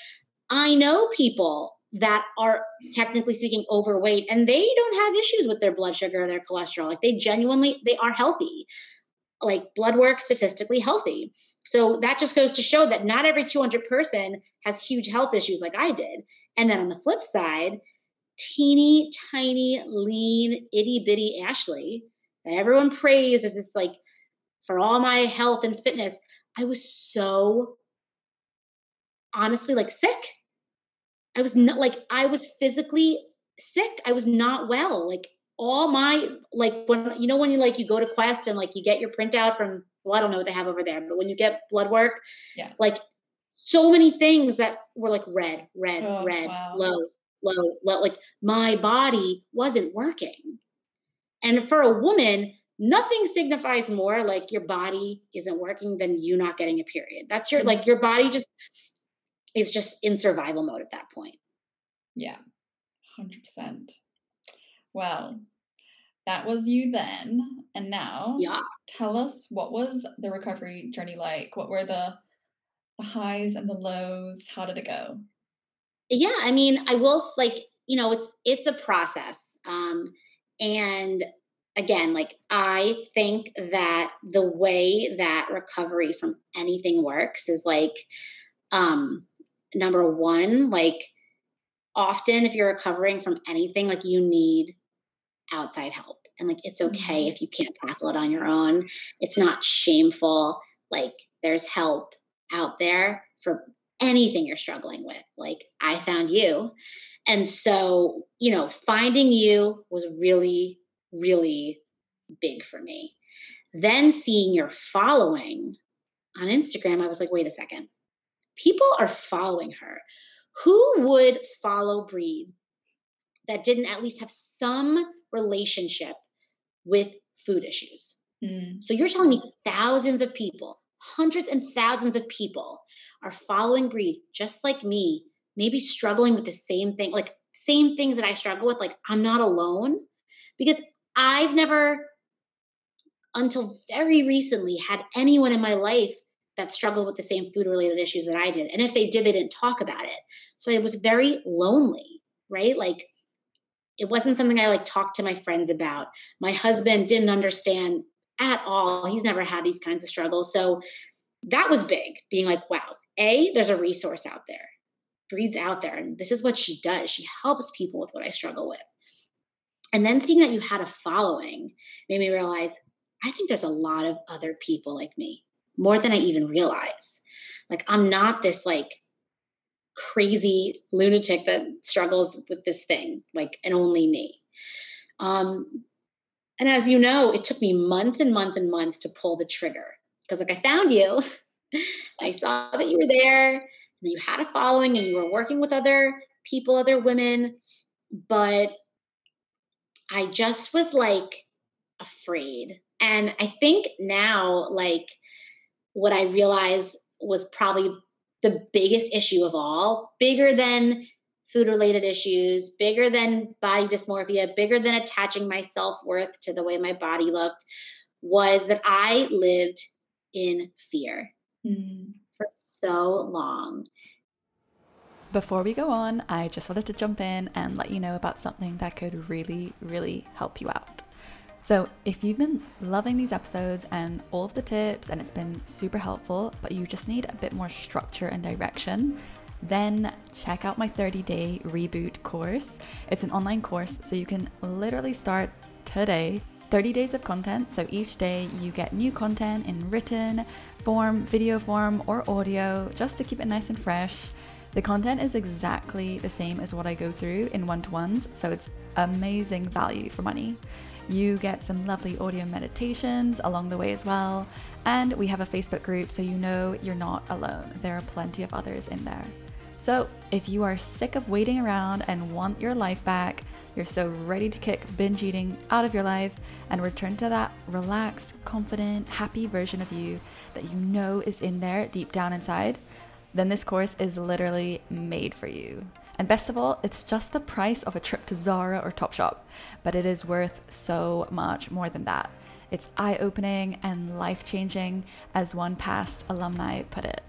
I know people that are technically speaking overweight and they don't have issues with their blood sugar or their cholesterol. Like they genuinely, they are healthy like blood work statistically healthy. So that just goes to show that not every 200 person has huge health issues like I did. And then on the flip side, teeny tiny, lean, itty bitty Ashley that everyone praises is like for all my health and fitness. I was so honestly like sick. I was not like I was physically sick. I was not well. Like all my like when you know when you like you go to Quest and like you get your printout from well I don't know what they have over there, but when you get blood work, yeah, like so many things that were like red, red, oh, red, wow. low, low, low. Like my body wasn't working. And for a woman, nothing signifies more like your body isn't working than you not getting a period. That's your mm-hmm. like your body just is just in survival mode at that point. Yeah. 100%. Well, that was you then. And now, yeah. tell us what was the recovery journey like? What were the, the highs and the lows? How did it go? Yeah, I mean, I will like, you know, it's it's a process. Um and again, like I think that the way that recovery from anything works is like um number 1, like often if you're recovering from anything like you need outside help. And like, it's okay mm-hmm. if you can't tackle it on your own. It's not shameful. Like, there's help out there for anything you're struggling with. Like, I found you. And so, you know, finding you was really, really big for me. Then seeing your following on Instagram, I was like, wait a second. People are following her. Who would follow Bri that didn't at least have some relationship with food issues? Mm. So you're telling me thousands of people, hundreds and thousands of people are following Bri just like me, maybe struggling with the same thing, like same things that I struggle with. Like I'm not alone because I've never, until very recently, had anyone in my life that struggled with the same food related issues that I did. And if they did, they didn't talk about it. So it was very lonely, right? Like it wasn't something I like talked to my friends about. My husband didn't understand at all. He's never had these kinds of struggles. So that was big, being like, wow, A, there's a resource out there. Bri's out there. And this is what she does. She helps people with what I struggle with. And then seeing that you had a following made me realize I think there's a lot of other people like me more than I even realize. Like I'm not this like crazy lunatic that struggles with this thing, like and only me. Um, and as you know, it took me months and months and months to pull the trigger because like I found you, I saw that you were there, and you had a following, and you were working with other people, other women, but I just was like afraid. And I think now, like what I realized was probably the biggest issue of all, bigger than food related issues, bigger than body dysmorphia, bigger than attaching my self worth to the way my body looked, was that I lived in fear mm. for so long. Before we go on, I just wanted to jump in and let you know about something that could really, really help you out. So, if you've been loving these episodes and all of the tips, and it's been super helpful, but you just need a bit more structure and direction, then check out my 30 day reboot course. It's an online course, so you can literally start today. 30 days of content, so each day you get new content in written form, video form, or audio just to keep it nice and fresh. The content is exactly the same as what I go through in one to ones, so it's amazing value for money. You get some lovely audio meditations along the way as well. And we have a Facebook group so you know you're not alone. There are plenty of others in there. So, if you are sick of waiting around and want your life back, you're so ready to kick binge eating out of your life and return to that relaxed, confident, happy version of you that you know is in there deep down inside, then this course is literally made for you. And best of all, it's just the price of a trip to Zara or Topshop, but it is worth so much more than that. It's eye opening and life changing, as one past alumni put it.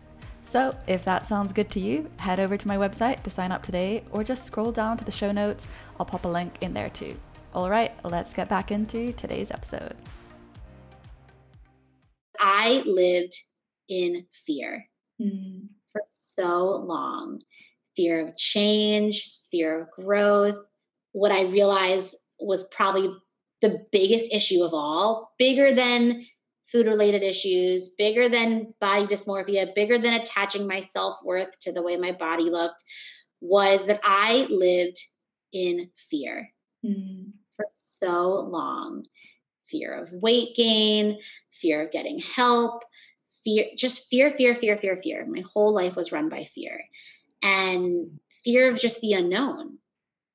So, if that sounds good to you, head over to my website to sign up today or just scroll down to the show notes. I'll pop a link in there too. All right, let's get back into today's episode. I lived in fear mm. for so long fear of change, fear of growth. What I realized was probably the biggest issue of all, bigger than food related issues, bigger than body dysmorphia, bigger than attaching my self worth to the way my body looked, was that I lived in fear mm. for so long fear of weight gain, fear of getting help, fear, just fear, fear, fear, fear, fear. My whole life was run by fear and fear of just the unknown.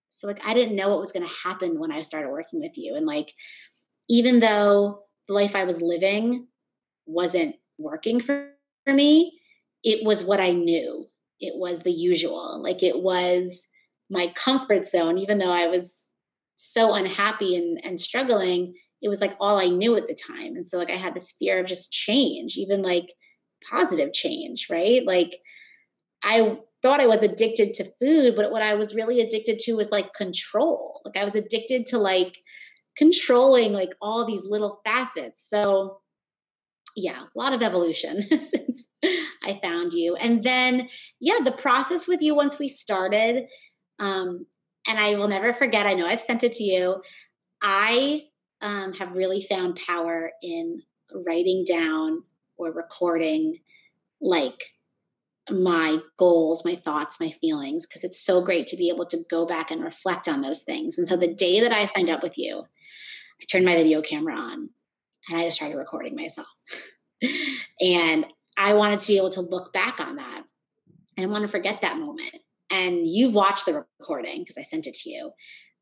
So like I didn't know what was going to happen when I started working with you and like even though the life I was living wasn't working for, for me, it was what I knew. It was the usual. Like it was my comfort zone even though I was so unhappy and and struggling, it was like all I knew at the time. And so like I had this fear of just change, even like positive change, right? Like I thought I was addicted to food, but what I was really addicted to was like control. Like I was addicted to like controlling like all these little facets. So yeah, a lot of evolution since I found you. And then yeah, the process with you once we started um and I will never forget, I know I've sent it to you. I um, have really found power in writing down or recording like my goals, my thoughts, my feelings, because it's so great to be able to go back and reflect on those things. And so the day that I signed up with you, I turned my video camera on and I just started recording myself. and I wanted to be able to look back on that I didn't want to forget that moment. And you've watched the recording because I sent it to you.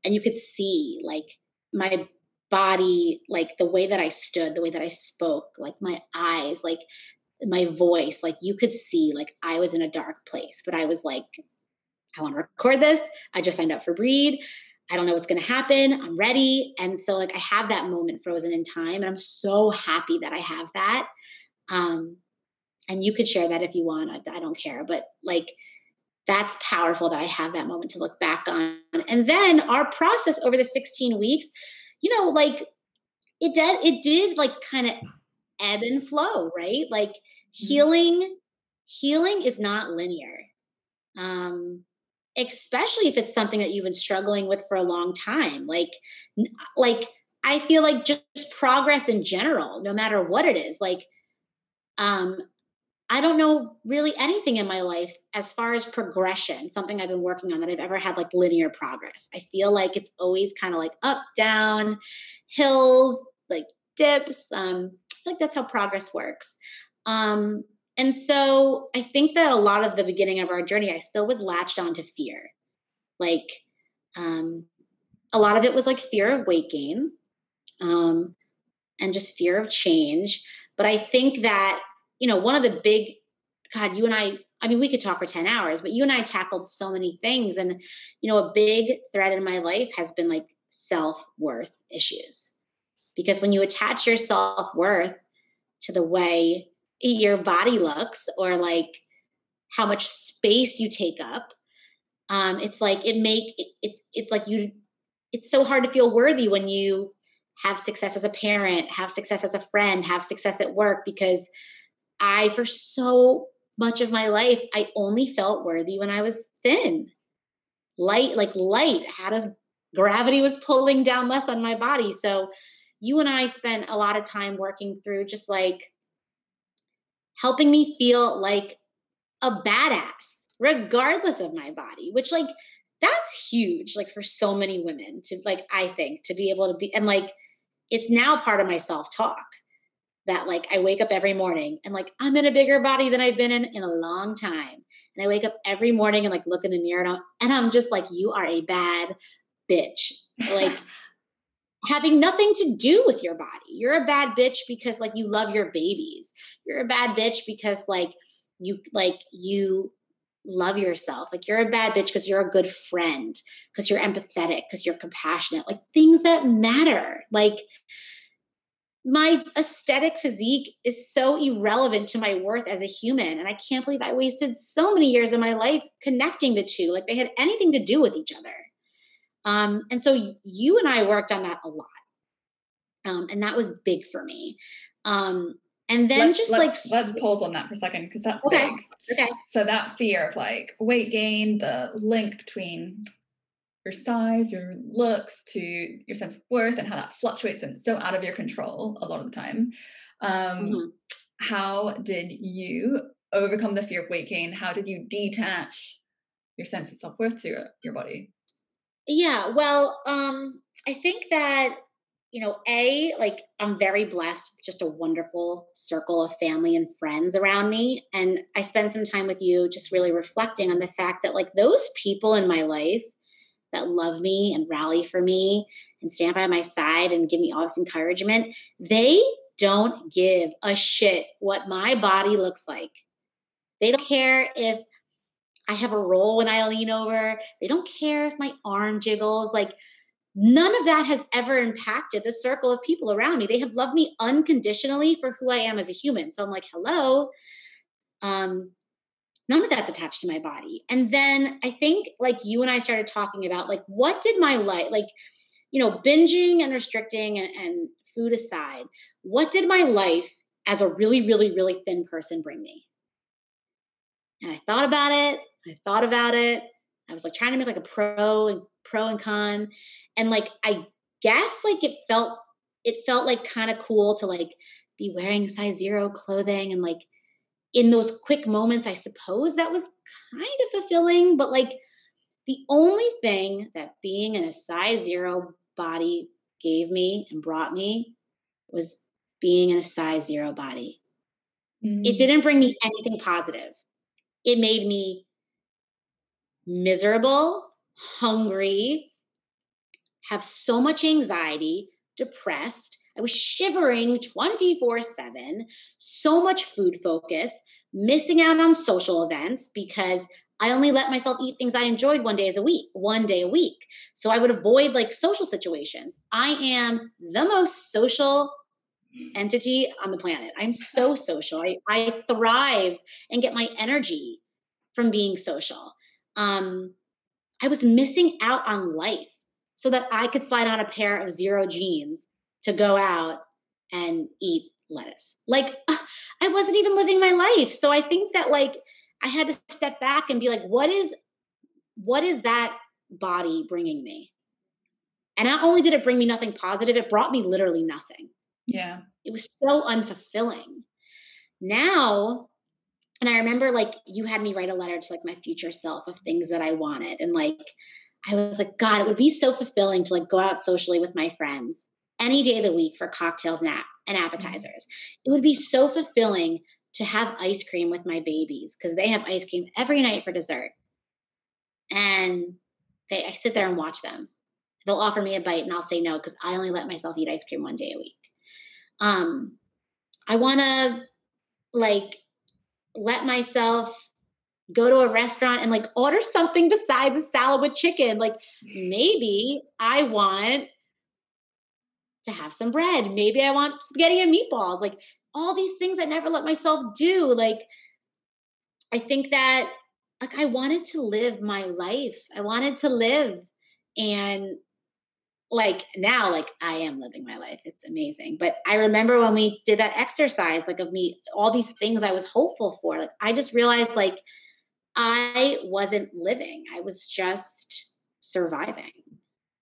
And you could see like my body, like the way that I stood, the way that I spoke, like my eyes, like my voice, like you could see like I was in a dark place, but I was like, I want to record this. I just signed up for Bri. I don't know what's going to happen. I'm ready. And so like I have that moment frozen in time and I'm so happy that I have that. Um and you could share that if you want. I, I don't care, but like that's powerful that I have that moment to look back on. And then our process over the 16 weeks, you know, like it did it did like kind of ebb and flow, right? Like mm-hmm. healing healing is not linear. Um especially if it's something that you've been struggling with for a long time like like i feel like just progress in general no matter what it is like um i don't know really anything in my life as far as progression something i've been working on that i've ever had like linear progress i feel like it's always kind of like up down hills like dips um like that's how progress works um and so I think that a lot of the beginning of our journey, I still was latched onto fear. Like, um, a lot of it was like fear of weight gain um, and just fear of change. But I think that, you know, one of the big, God, you and I, I mean, we could talk for 10 hours, but you and I tackled so many things. And, you know, a big thread in my life has been like self worth issues. Because when you attach your self worth to the way your body looks or like how much space you take up um it's like it make it, it, it's like you it's so hard to feel worthy when you have success as a parent have success as a friend have success at work because i for so much of my life i only felt worthy when i was thin. Light like light how does gravity was pulling down less on my body. So you and i spent a lot of time working through just like helping me feel like a badass, regardless of my body, which like that's huge, like for so many women to like, I think to be able to be, and like it's now part of my self talk that like I wake up every morning and like I'm in a bigger body than I've been in in a long time. And I wake up every morning and like look in the mirror and I'm, and I'm just like, you are a bad bitch. Like, having nothing to do with your body. You're a bad bitch because like you love your babies. You're a bad bitch because like you like you love yourself. Like you're a bad bitch because you're a good friend, because you're empathetic, because you're compassionate. Like things that matter. Like my aesthetic physique is so irrelevant to my worth as a human. And I can't believe I wasted so many years of my life connecting the two. Like they had anything to do with each other. Um, and so you and I worked on that a lot. Um, and that was big for me. Um, and then let's, just let's, like let's pause on that for a second because that's okay. big. Okay. So that fear of like weight gain, the link between your size, your looks to your sense of worth and how that fluctuates and so out of your control a lot of the time. Um, mm-hmm. How did you overcome the fear of weight gain? How did you detach your sense of self worth to your body? Yeah, well, um, I think that you know, a like I'm very blessed with just a wonderful circle of family and friends around me, and I spend some time with you, just really reflecting on the fact that like those people in my life that love me and rally for me and stand by my side and give me all this encouragement, they don't give a shit what my body looks like. They don't care if I have a roll when I lean over. They don't care if my arm jiggles. Like, none of that has ever impacted the circle of people around me. They have loved me unconditionally for who I am as a human. So I'm like, hello. Um, none of that's attached to my body. And then I think, like, you and I started talking about, like, what did my life, like, you know, binging and restricting and, and food aside, what did my life as a really, really, really thin person bring me? And I thought about it I thought about it. I was like trying to make like a pro and pro and con. And like I guess like it felt it felt like kind of cool to like be wearing size zero clothing and like in those quick moments, I suppose that was kind of fulfilling, but like the only thing that being in a size zero body gave me and brought me was being in a size zero body. Mm-hmm. It mm. didn't bring me anything positive it made me miserable, hungry, have so much anxiety, depressed. I was shivering 24 7, so much food focus, missing out on social events because I only let myself eat things I enjoyed one day as a week, one day a week. So I would avoid like social situations. I am the most social entity on the planet. I'm so social. I, I thrive and get my energy from being social. Um, I was missing out on life so that I could slide on a pair of zero jeans to go out and eat lettuce. Like I wasn't even living my life. So I think that like I had to step back and be like, what is what is that body bringing me? And not only did it bring me nothing positive, it brought me literally nothing. Yeah. It was so unfulfilling. Now, and I remember like you had me write a letter to like my future self of things that I wanted. And like I was like, God, it would be so fulfilling to like go out socially with my friends any day of the week for cocktails and, and mm-hmm. appetizers. It would be so fulfilling to have ice cream with my babies because they have ice cream every night for dessert. And they, I sit there and watch them. They'll offer me a bite and I'll say no because I only let myself eat ice cream one day a week. Um, I want to like let myself go to a restaurant and like order something besides a salad with chicken. Like maybe I want to have some bread. Maybe I want spaghetti and meatballs. Like all these things I never let myself do. Like I think that like I wanted to live my life. I wanted to live and like now like I am living my life. It's amazing. But I remember when we did that exercise like of me all these things I was hopeful for. Like I just realized like I wasn't living. I was just surviving.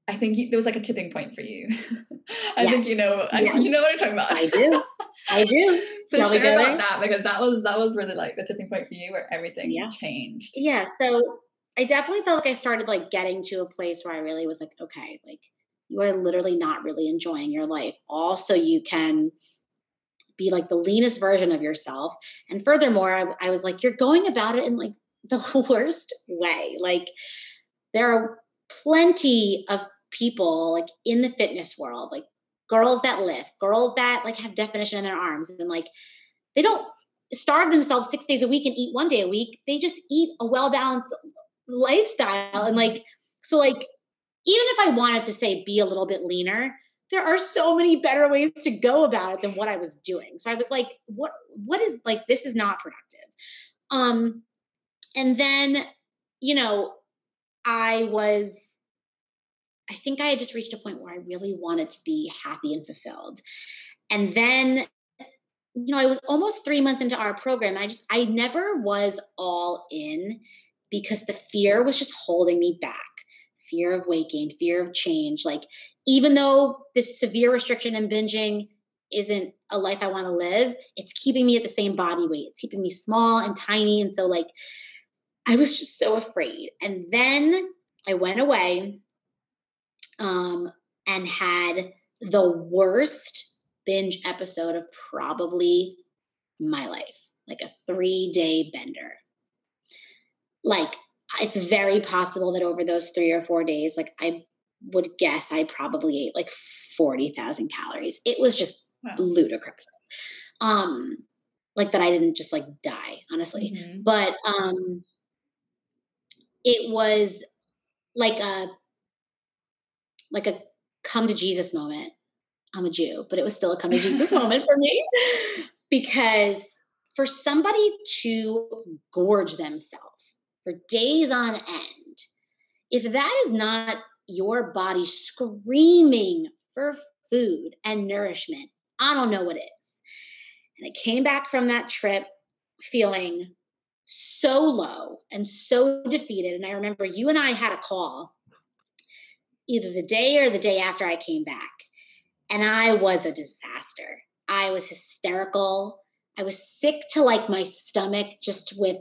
I think you, there was like a tipping point for you. I yes. think you know. Yes. you know what I'm talking about. I do. I do. so Probably share about that because that was that was really like the tipping point for you where everything yeah. changed. Yeah. So I definitely felt like I started like getting to a place where I really was like, okay, like you are literally not really enjoying your life. Also, you can be like the leanest version of yourself. And furthermore, I, I was like, you're going about it in like the worst way. Like there are plenty of people like in the fitness world, like girls that lift, girls that like have definition in their arms and like they don't starve themselves six days a week and eat one day a week. They just eat a well balanced lifestyle. And like, so like, if I wanted to say be a little bit leaner, there are so many better ways to go about it than what I was doing. So I was like, what, what is like, this is not productive. Um, and then, you know, I was I think I had just reached a point where I really wanted to be happy and fulfilled. And then, you know, I was almost three months into our program. I just, I never was all in because the fear was just holding me back fear of gain, fear of change. Like, even though this severe restriction and binging isn't a life I want to live, it's keeping me at the same body weight. It's keeping me small and tiny. And so, like, I was just so afraid. And then I went away um, and had the worst binge episode of probably my life, like a three day bender. Like, it's very possible that over those three or four days, like, I would guess I probably ate like 40,000 calories. It was just wow. ludicrous. Um, like that I didn't just like die, honestly. Mm-hmm. But um it was like a like a come to Jesus moment. I'm a Jew, but it was still a come to Jesus moment for me because for somebody to gorge themselves for days on end, if that is not your body screaming for food and nourishment, I don't know what is. And I came back from that trip feeling so low and so defeated. And I remember you and I had a call either the day or the day after I came back. And I was a disaster. I was hysterical. I was sick to like my stomach just with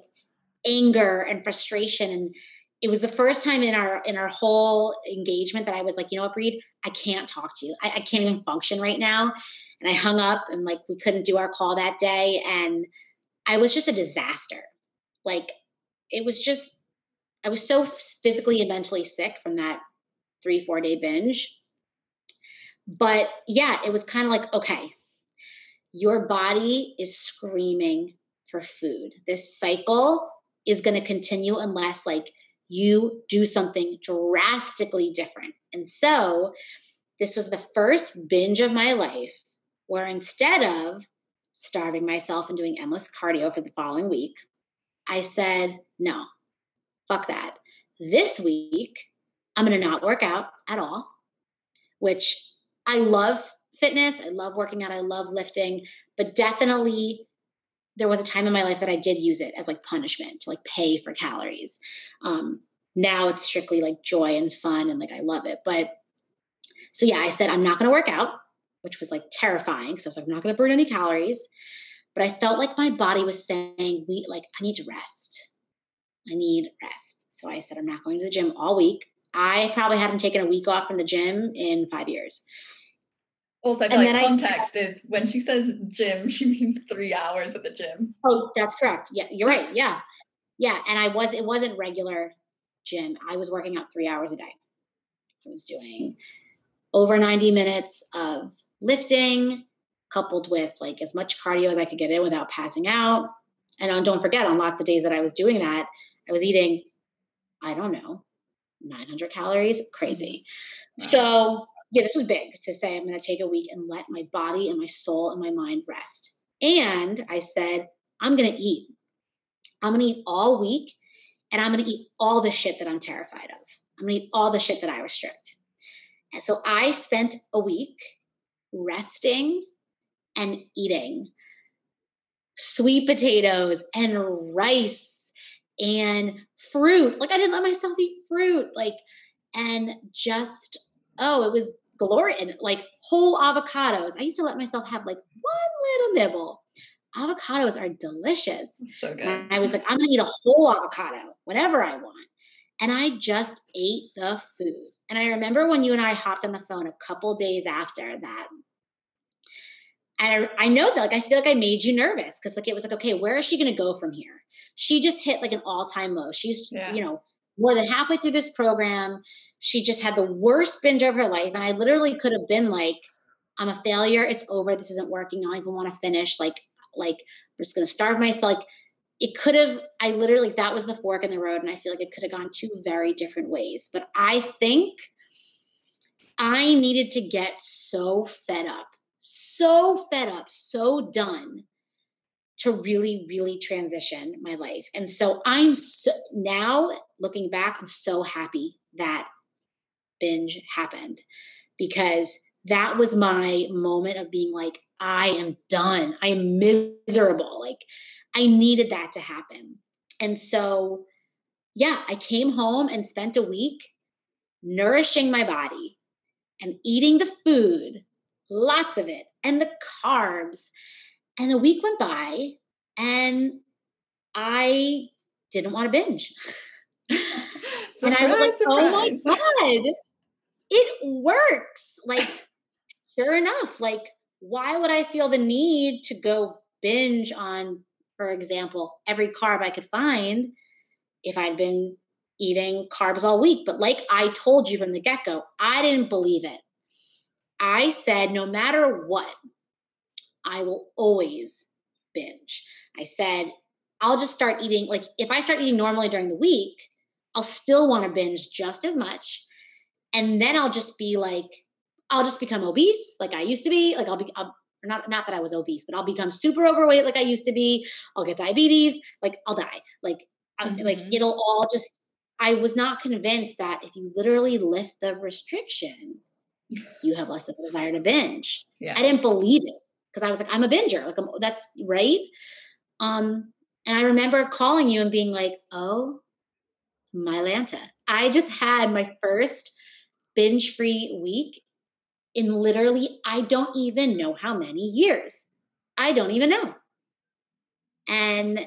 anger and frustration and it was the first time in our in our whole engagement that I was like, you know what, Bri, I can't talk to you. I, I can't even function right now. And I hung up and like we couldn't do our call that day. And I was just a disaster. Like it was just, I was so physically and mentally sick from that three, four day binge. But yeah, it was kind of like, okay, your body is screaming for food. This cycle is going to continue unless like you do something drastically different. And so this was the first binge of my life where instead of starving myself and doing endless cardio for the following week, I said, no, fuck that. This week, I'm going to not work out at all, which I love fitness. I love working out. I love lifting, but definitely there was a time in my life that I did use it as like punishment to like pay for calories. Um, now it's strictly like joy and fun and like I love it. But so yeah, I said I'm not going to work out, which was like terrifying because I was like I'm not going to burn any calories. But I felt like my body was saying, "We like I need to rest. I need rest." So I said I'm not going to the gym all week. I probably hadn't taken a week off from the gym in five years. Also, I like context said, is when she says gym, she means three hours at the gym. Oh, that's correct. Yeah, you're right. Yeah, yeah. And I was it wasn't regular gym. I was working out three hours a day. I was doing over 90 minutes of lifting, coupled with like as much cardio as I could get in without passing out. And uh, don't forget, on lots of days that I was doing that, I was eating, I don't know, 900 calories, crazy. Wow. So, yeah, this was big to say I'm going to take a week and let my body and my soul and my mind rest. And I said, I'm going to eat. I'm going to eat all week and I'm going to eat all the shit that I'm terrified of. I'm going to eat all the shit that I restrict. And so I spent a week resting and eating sweet potatoes and rice and fruit. Like I didn't let myself eat fruit. Like, and just, oh, it was glory and like whole avocados. I used to let myself have like one little nibble. Avocados are delicious. So good. And I was like, I'm gonna eat a whole avocado, whatever I want. And I just ate the food. And I remember when you and I hopped on the phone a couple days after that and I, I know that like I feel like I made you nervous because like it was like okay where is she going to go from here she just hit like an all-time low she's yeah. you know more than halfway through this program she just had the worst binge of her life. And I literally could have been like I'm a failure. It's over. This isn't working. I don't even want to finish. Like like I'm just to starve myself like it could have I literally that was the fork in the road. And I feel like it could have gone two very different ways. But I think I needed to get so fed up so fed up, so done to really, really transition my life. And so I'm so, now looking back, I'm so happy that binge happened because that was my moment of being like, I am done. I am miserable. Like, I needed that to happen. And so, yeah, I came home and spent a week nourishing my body and eating the food lots of it, and the carbs. And a week went by, and I didn't want to binge. and I was like, surprise. oh my God, it works. Like, sure enough, like, why would I feel the need to go binge on, for example, every carb I could find if I'd been eating carbs all week? But like I told you from the get go, I didn't believe it. I said, no matter what, I will always binge. I said, I'll just start eating, like, if I start eating normally during the week, I'll still want to binge just as much. And then I'll just be like, I'll just become obese like I used to be. Like, I'll be, I'll, not, not that I was obese, but I'll become super overweight like I used to be. I'll get diabetes. Like, I'll die. Like, mm-hmm. like it'll all just, I was not convinced that if you literally lift the restriction, you have less of a desire to binge. Yeah. I didn't believe it because I was like, I'm a binger. Like, I'm, that's right. Um, and I remember calling you and being like, oh, my Lanta. I just had my first binge free week in literally, I don't even know how many years. I don't even know. And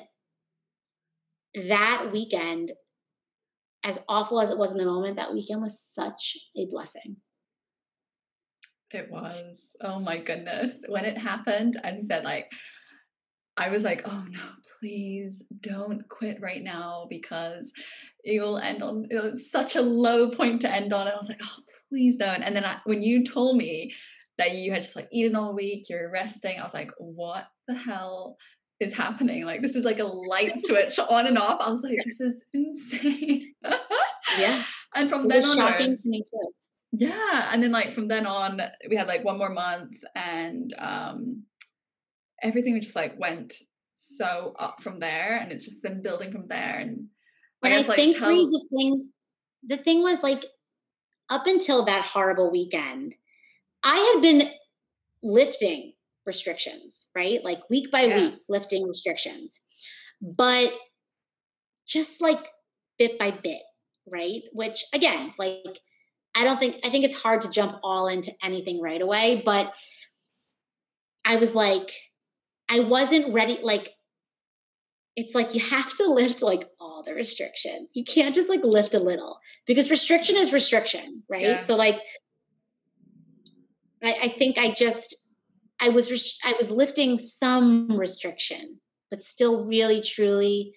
that weekend, as awful as it was in the moment, that weekend was such a blessing. It was. Oh my goodness. When it happened, as you said, like I was like, oh no, please don't quit right now because it will end on it's such a low point to end on. And I was like, oh, please don't. And then I, when you told me that you had just like eaten all week, you're resting, I was like, what the hell is happening? Like this is like a light switch on and off. I was like, this is insane. yeah. And from it then was on, shocking to me too. Yeah. And then like from then on, we had like one more month and um everything just like went so up from there and it's just been building from there and I, like, think tell- the thing the thing was like up until that horrible weekend i had been lifting restrictions right like week by yes. week lifting restrictions but just like bit by bit right which again like i don't think i think it's hard to jump all into anything right away but i was like I wasn't ready. Like, it's like you have to lift like all the restriction. You can't just like lift a little because restriction is restriction, right? Yeah. So like, I, I think I just I was I was lifting some restriction, but still really truly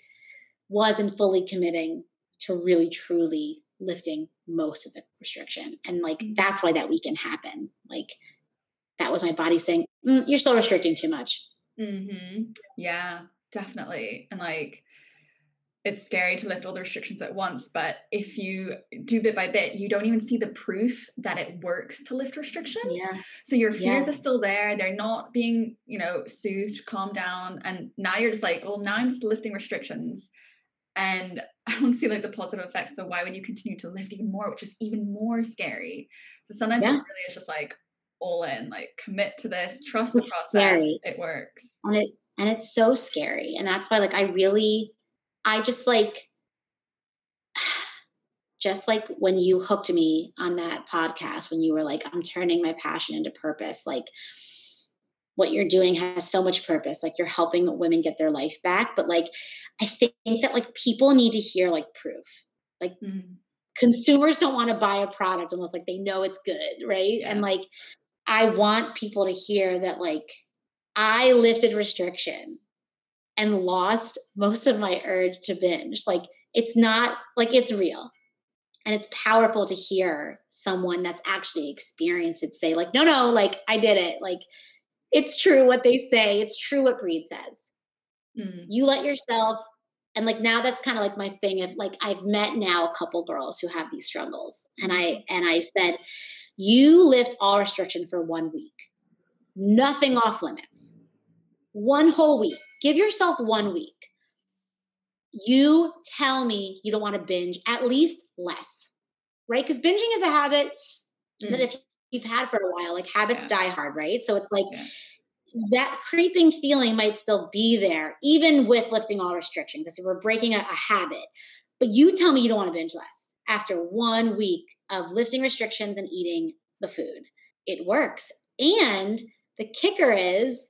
wasn't fully committing to really truly lifting most of the restriction. And like mm-hmm. that's why that weekend happened. Like that was my body saying, mm, "You're still restricting too much." Mm-hmm. Yeah, definitely. And like, it's scary to lift all the restrictions at once, but if you do bit by bit, you don't even see the proof that it works to lift restrictions. Yeah. So your fears yeah. are still there. They're not being, you know, soothed, calmed down. And now you're just like, well, now I'm just lifting restrictions. And I don't see like the positive effects. So why would you continue to lift even more, which is even more scary? So sometimes yeah. it really is just like, all in, like commit to this, trust it's the process. Scary. It works. And it and it's so scary. And that's why like I really I just like just like when you hooked me on that podcast when you were like I'm turning my passion into purpose like what you're doing has so much purpose like you're helping women get their life back but like I think that like people need to hear like proof like mm-hmm consumers don't want to buy a product unless like they know it's good right and like I want people to hear that like I lifted restriction and lost most of my urge to binge. Like it's not like it's real. And it's powerful to hear someone that's actually experienced it say, like, no, no, like I did it. Like it's true what they say. It's true what Bri says. Mm. You let yourself, and like now that's kind of like my thing of like I've met now a couple girls who have these struggles. And I and I said, you lift all restriction for one week, nothing off limits, one whole week. Give yourself one week. You tell me you don't want to binge, at least less, right? Because binging is a habit mm. that if you've had for a while, like habits yeah. die hard, right? So it's like, yeah that creeping feeling might still be there, even with lifting all restriction, because we're breaking a, a, habit. But you tell me you don't want to binge less after one week of lifting restrictions and eating the food. It works. And the kicker is,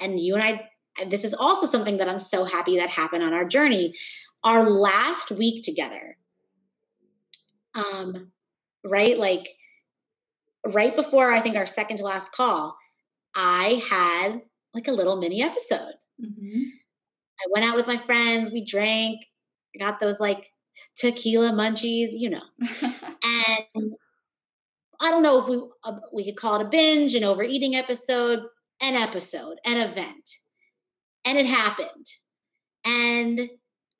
and you and I, this is also something that I'm so happy that happened on our journey. Our last week together, um, right? Like right before I think our second to last call, I had like a little mini episode. Mm-hmm. I went out with my friends, we drank, I got those like tequila munchies, you know. and I don't know if we uh, we could call it a binge, an overeating episode, an episode, an event. And it happened. And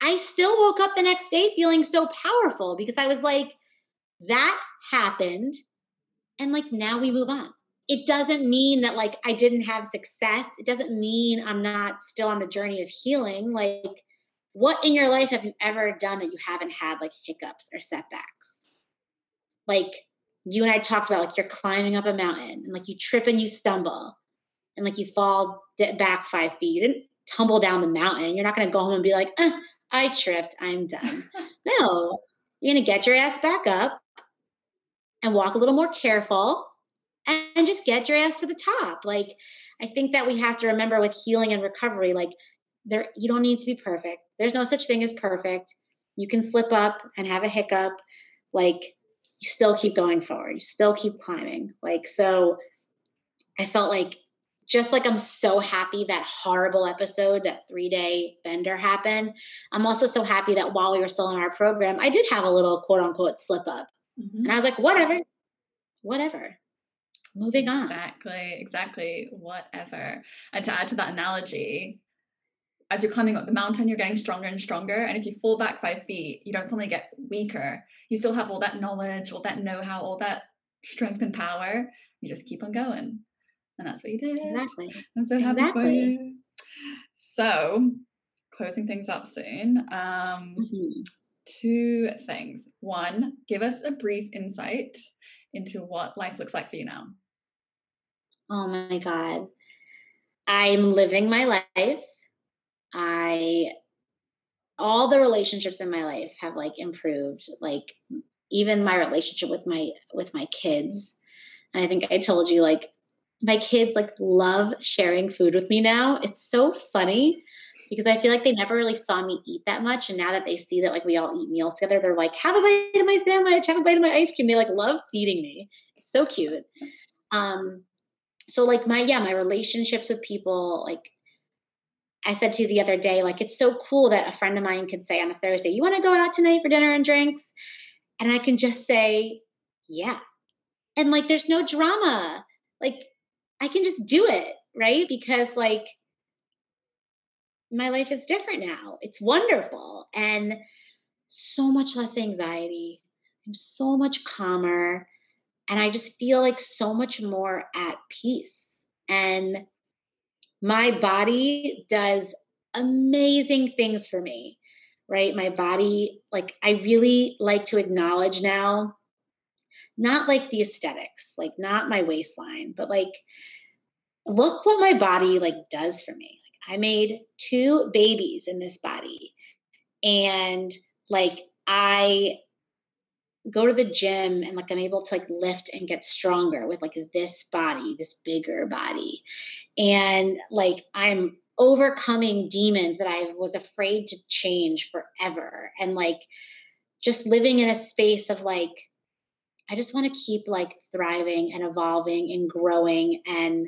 I still woke up the next day feeling so powerful because I was like, that happened. And like now we move on. It doesn't mean that like I didn't have success. It doesn't mean I'm not still on the journey of healing. Like what in your life have you ever done that you haven't had like hiccups or setbacks? Like you and I talked about, like you're climbing up a mountain and like you trip and you stumble and like you fall back five feet. You didn't tumble down the mountain. You're not going to go home and be like, eh, I tripped. I'm done. no, you're going to get your ass back up and walk a little more careful and just get your ass to the top. Like, I think that we have to remember with healing and recovery, like, there, you don't need to be perfect. There's no such thing as perfect. You can slip up and have a hiccup. Like you still keep going forward. You still keep climbing. Like so I felt like just like I'm so happy that horrible episode, that three day bender happened, I'm also so happy that while we were still in our program, I did have a little quote unquote slip up. Mm-hmm. And I was like, whatever, whatever. Moving on. Exactly, exactly. Whatever. And to add to that analogy, as you're climbing up the mountain, you're getting stronger and stronger. And if you fall back five feet, you don't suddenly get weaker. You still have all that knowledge, all that know how, all that strength and power. You just keep on going. And that's what you did. Exactly. I'm so happy exactly. for you. So, closing things up soon. Um, mm-hmm. Two things. One, give us a brief insight into what life looks like for you now. Oh my God. I'm living my life. I all the relationships in my life have like improved like even my relationship with my with my kids and i think i told you like my kids like love sharing food with me now it's so funny because i feel like they never really saw me eat that much and now that they see that like we all eat meals together they're like have a bite of my sandwich have a bite of my ice cream they like love feeding me it's so cute um so like my yeah my relationships with people like I said to you the other day, like, it's so cool that a friend of mine could say on a Thursday, You want to go out tonight for dinner and drinks? And I can just say, Yeah. And like, there's no drama. Like, I can just do it, right? Because, like, my life is different now. It's wonderful. And so much less anxiety. I'm so much calmer. And I just feel like so much more at peace. And my body does amazing things for me, right? My body, like, I really like to acknowledge now, not like the aesthetics, like, not my waistline, but like, look what my body like does for me. I made two babies in this body, and like, I go to the gym and like I'm able to like lift and get stronger with like this body, this bigger body. And like I'm overcoming demons that I was afraid to change forever. And like just living in a space of like, I just want to keep like thriving and evolving and growing. And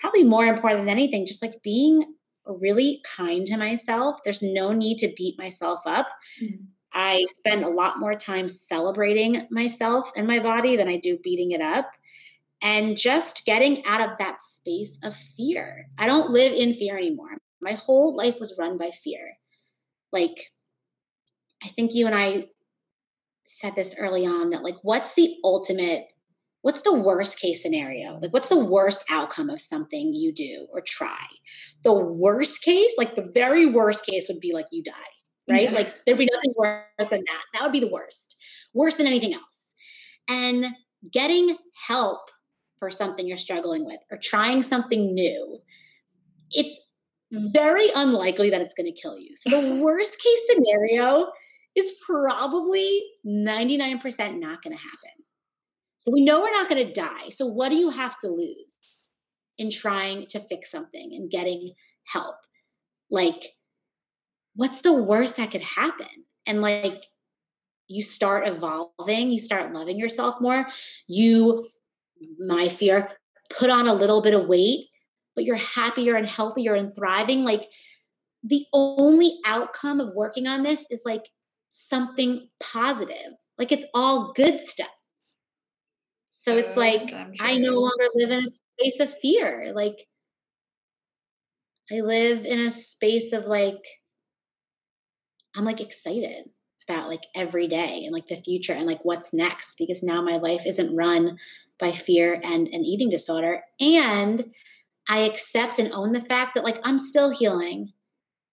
probably more important than anything, just like being really kind to myself. There's no need to beat myself up. Mm-hmm. I spend a lot more time celebrating myself and my body than I do beating it up and just getting out of that space of fear. I don't live in fear anymore. My whole life was run by fear. Like, I think you and I said this early on that, like, what's the ultimate, what's the worst case scenario? Like, what's the worst outcome of something you do or try? The worst case, like, the very worst case would be like you die, right? Yeah. Like, there'd be nothing worse than that. That would be the worst, worse than anything else. And getting help for something you're struggling with or trying something new, it's very unlikely that it's going to kill you. So the worst case scenario is probably 99% not going to happen. So we know we're not going to die. So what do you have to lose in trying to fix something and getting help? Like, what's the worst that could happen? And like, you start evolving, you start loving yourself more, you my fear, put on a little bit of weight, but you're happier and healthier and thriving. Like the only outcome of working on this is like something positive. Like it's all good stuff. So it's like sure. I no longer live in a space of fear. Like I live in a space of like I'm like excited about like every day and like the future and like what's next because now my life isn't run by fear and an eating disorder and i accept and own the fact that like i'm still healing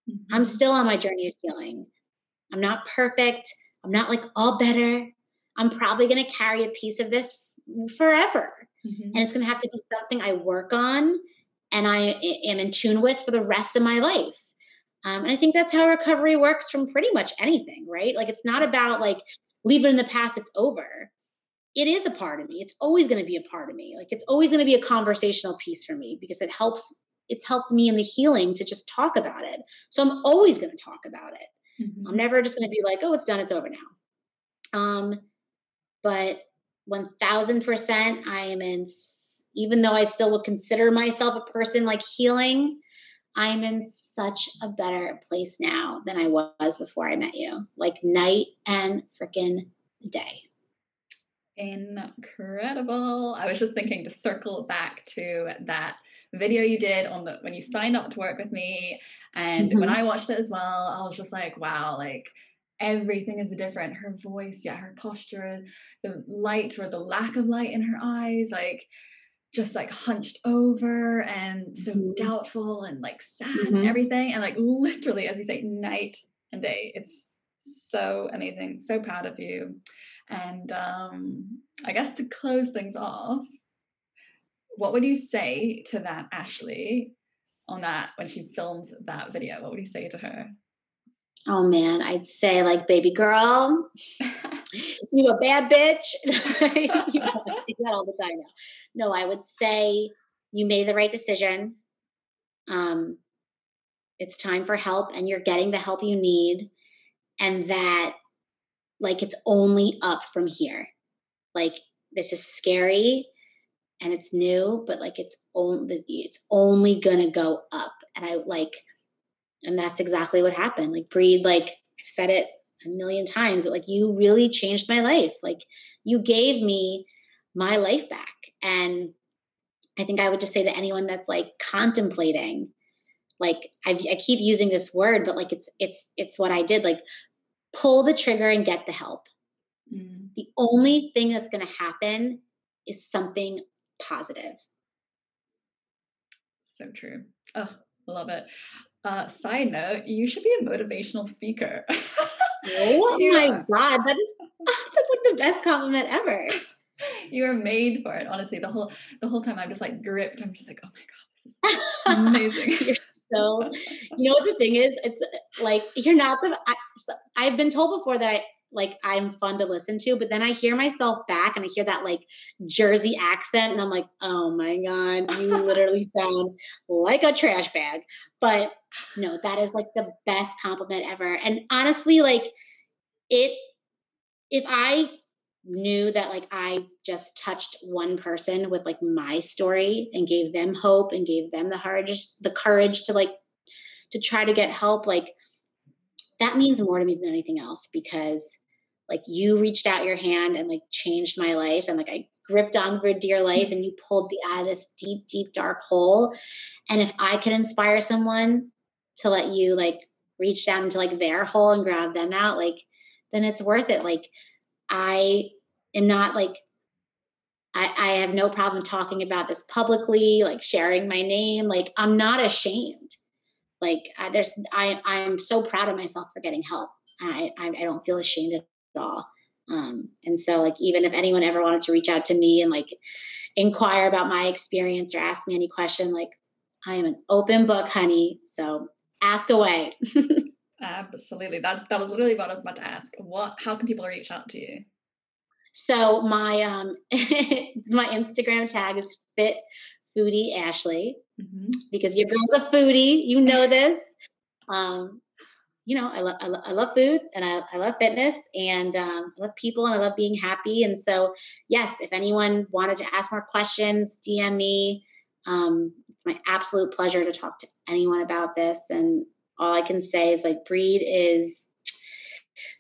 mm-hmm. i'm still on my journey of healing i'm not perfect i'm not like all better i'm probably going to carry a piece of this forever mm-hmm. and it's going to have to be something i work on and i am in tune with for the rest of my life um, and I think that's how recovery works from pretty much anything, right? Like it's not about like leave it in the past, it's over. It is a part of me. It's always going to be a part of me. Like it's always going to be a conversational piece for me because it helps. It's helped me in the healing to just talk about it. So I'm always going to talk about it. Mm-hmm. I'm never just going to be like, oh, it's done, it's over now. Um, but 1000% I am in even though I still would consider myself a person like healing, I'm in such a better place now than I was before I met you. Like night and freaking day. Incredible. I was just thinking to circle back to that video you did on the when you signed up to work with me and mm-hmm. when I watched it as well, I was just like, wow, like everything is different. Her voice, yeah, her posture, the light or the lack of light in her eyes, like just like hunched over and so mm-hmm. doubtful and like sad mm-hmm. and everything. And like literally, as you say, night and day. It's so amazing. So proud of you. And um, I guess to close things off, what would you say to that Ashley on that when she films that video? What would you say to her? Oh man, I'd say like, baby girl, you a bad bitch. you know, I that all the time now. No, I would say you made the right decision. Um, it's time for help, and you're getting the help you need, and that like it's only up from here. Like this is scary and it's new, but like it's only it's only gonna go up. And I like and that's exactly what happened. Like Bri, like I've said it a million times, but like you really changed my life. Like you gave me my life back. And I think I would just say to anyone that's like contemplating, like I, I keep using this word, but like it's it's it's what I did. Like pull the trigger and get the help. Mm. The only thing that's going to happen is something positive. So true. Oh, love it. Uh, side note, you should be a motivational speaker. oh you my god, that is that's like the best compliment ever. You are made for it. Honestly, the whole the whole time I'm just like gripped. I'm just like, oh my god, this is amazing. so, you know what the thing is? It's like you're not the. I, I've been told before that I like I'm fun to listen to, but then I hear myself back and I hear that like Jersey accent, and I'm like, oh my god, you literally sound like a trash bag. But no, that is like the best compliment ever. And honestly, like it, if I knew that like I just touched one person with like my story and gave them hope and gave them the courage, the courage to like to try to get help, like that means more to me than anything else because like you reached out your hand and like changed my life and like I gripped on for dear life and you pulled me out of this deep, deep dark hole. And if I could inspire someone to let you like reach down into like their hole and grab them out, like then it's worth it. Like I am not like I, I have no problem talking about this publicly, like sharing my name. Like I'm not ashamed. Like I, there's I I'm so proud of myself for getting help. I, I I don't feel ashamed at all. Um, and so like even if anyone ever wanted to reach out to me and like inquire about my experience or ask me any question, like I am an open book, honey. So ask away. Absolutely. That's that was really what I was about to ask. What how can people reach out to you? So my um my Instagram tag is fit foodie Ashley mm-hmm. because your girl's a foodie. You know this. Um, you know, I love I, lo- I love food and I, I love fitness and um, I love people and I love being happy. And so, yes, if anyone wanted to ask more questions, DM me. Um, it's my absolute pleasure to talk to anyone about this. And all I can say is like Bri is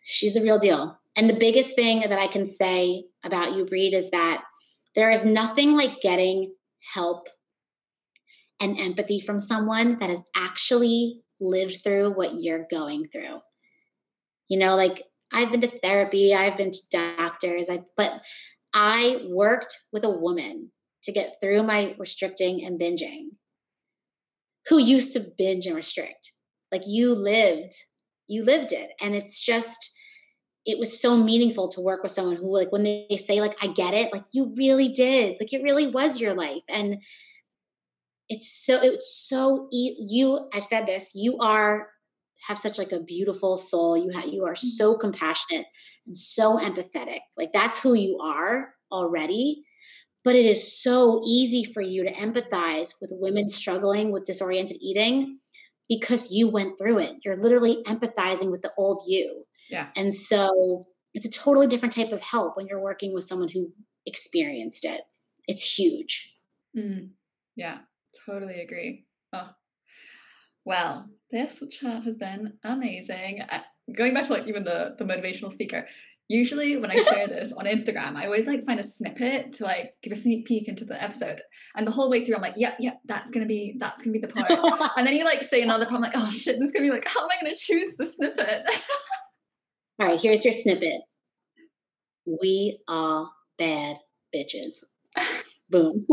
she's the real deal. And the biggest thing that I can say about you, Bri, is that there is nothing like getting help and empathy from someone that has actually lived through what you're going through. You know, like I've been to therapy, I've been to doctors, I but I worked with a woman to get through my restricting and binging who used to binge and restrict. Like you lived, you lived it. And it's just, it was so meaningful to work with someone who, like, when they say, like, I get it, like, you really did. Like, it really was your life. And it's so, it's so, you, I've said this, you are, have such like a beautiful soul. You have, you are so compassionate and so empathetic. Like, that's who you are already but it is so easy for you to empathize with women struggling with disordered eating because you went through it. You're literally empathizing with the old you. Yeah. And so it's a totally different type of help when you're working with someone who experienced it. It's huge. Mm, yeah, totally agree. Oh, well, this chat has been amazing. Uh, going back to like even the the motivational speaker, usually when I share this on Instagram, I always like find a snippet to like give a sneak peek into the episode. And the whole way through, I'm like, yep, yep, that's gonna be that's gonna be the part. and then you like say another part, I'm like, oh shit, this is gonna be like, how am I gonna choose the snippet? All right, here's your snippet. We are bad bitches. Boom.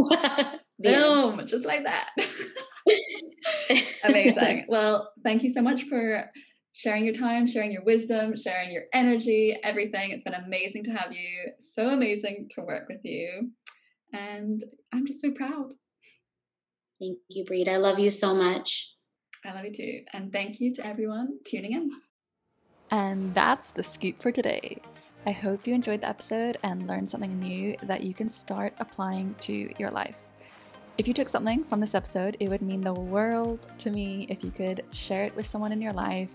Boom, just like that. Amazing. Well, thank you so much for sharing your time, sharing your wisdom, sharing your energy, everything. It's been amazing to have you. So amazing to work with you. And I'm just so proud. Thank you, Bri. I love you so much. I love you too. And thank you to everyone tuning in. And that's the scoop for today. I hope you enjoyed the episode and learned something new that you can start applying to your life. If you took something from this episode, it would mean the world to me if you could share it with someone in your life,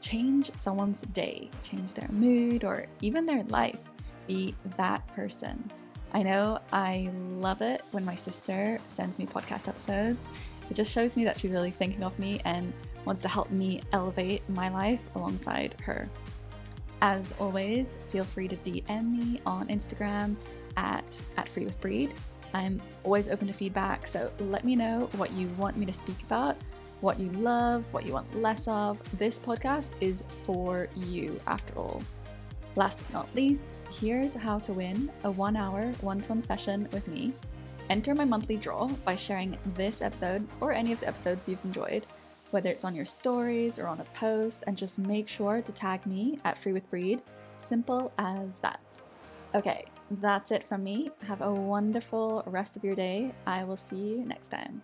change someone's day, change their mood, or even their life. Be that person. I know I love it when my sister sends me podcast episodes. It just shows me that she's really thinking of me and wants to help me elevate my life alongside her. As always, feel free to DM me on Instagram at, at Free with Bri. I'm always open to feedback, so let me know what you want me to speak about, what you love, what you want less of. This podcast is for you, after all. Last but not least, here's how to win a one hour one to one session with me. Enter my monthly draw by sharing this episode or any of the episodes you've enjoyed whether it's on your stories or on a post, and just make sure to tag me at Free with Bri. Simple as that. Okay, that's it from me. Have a wonderful rest of your day. I will see you next time.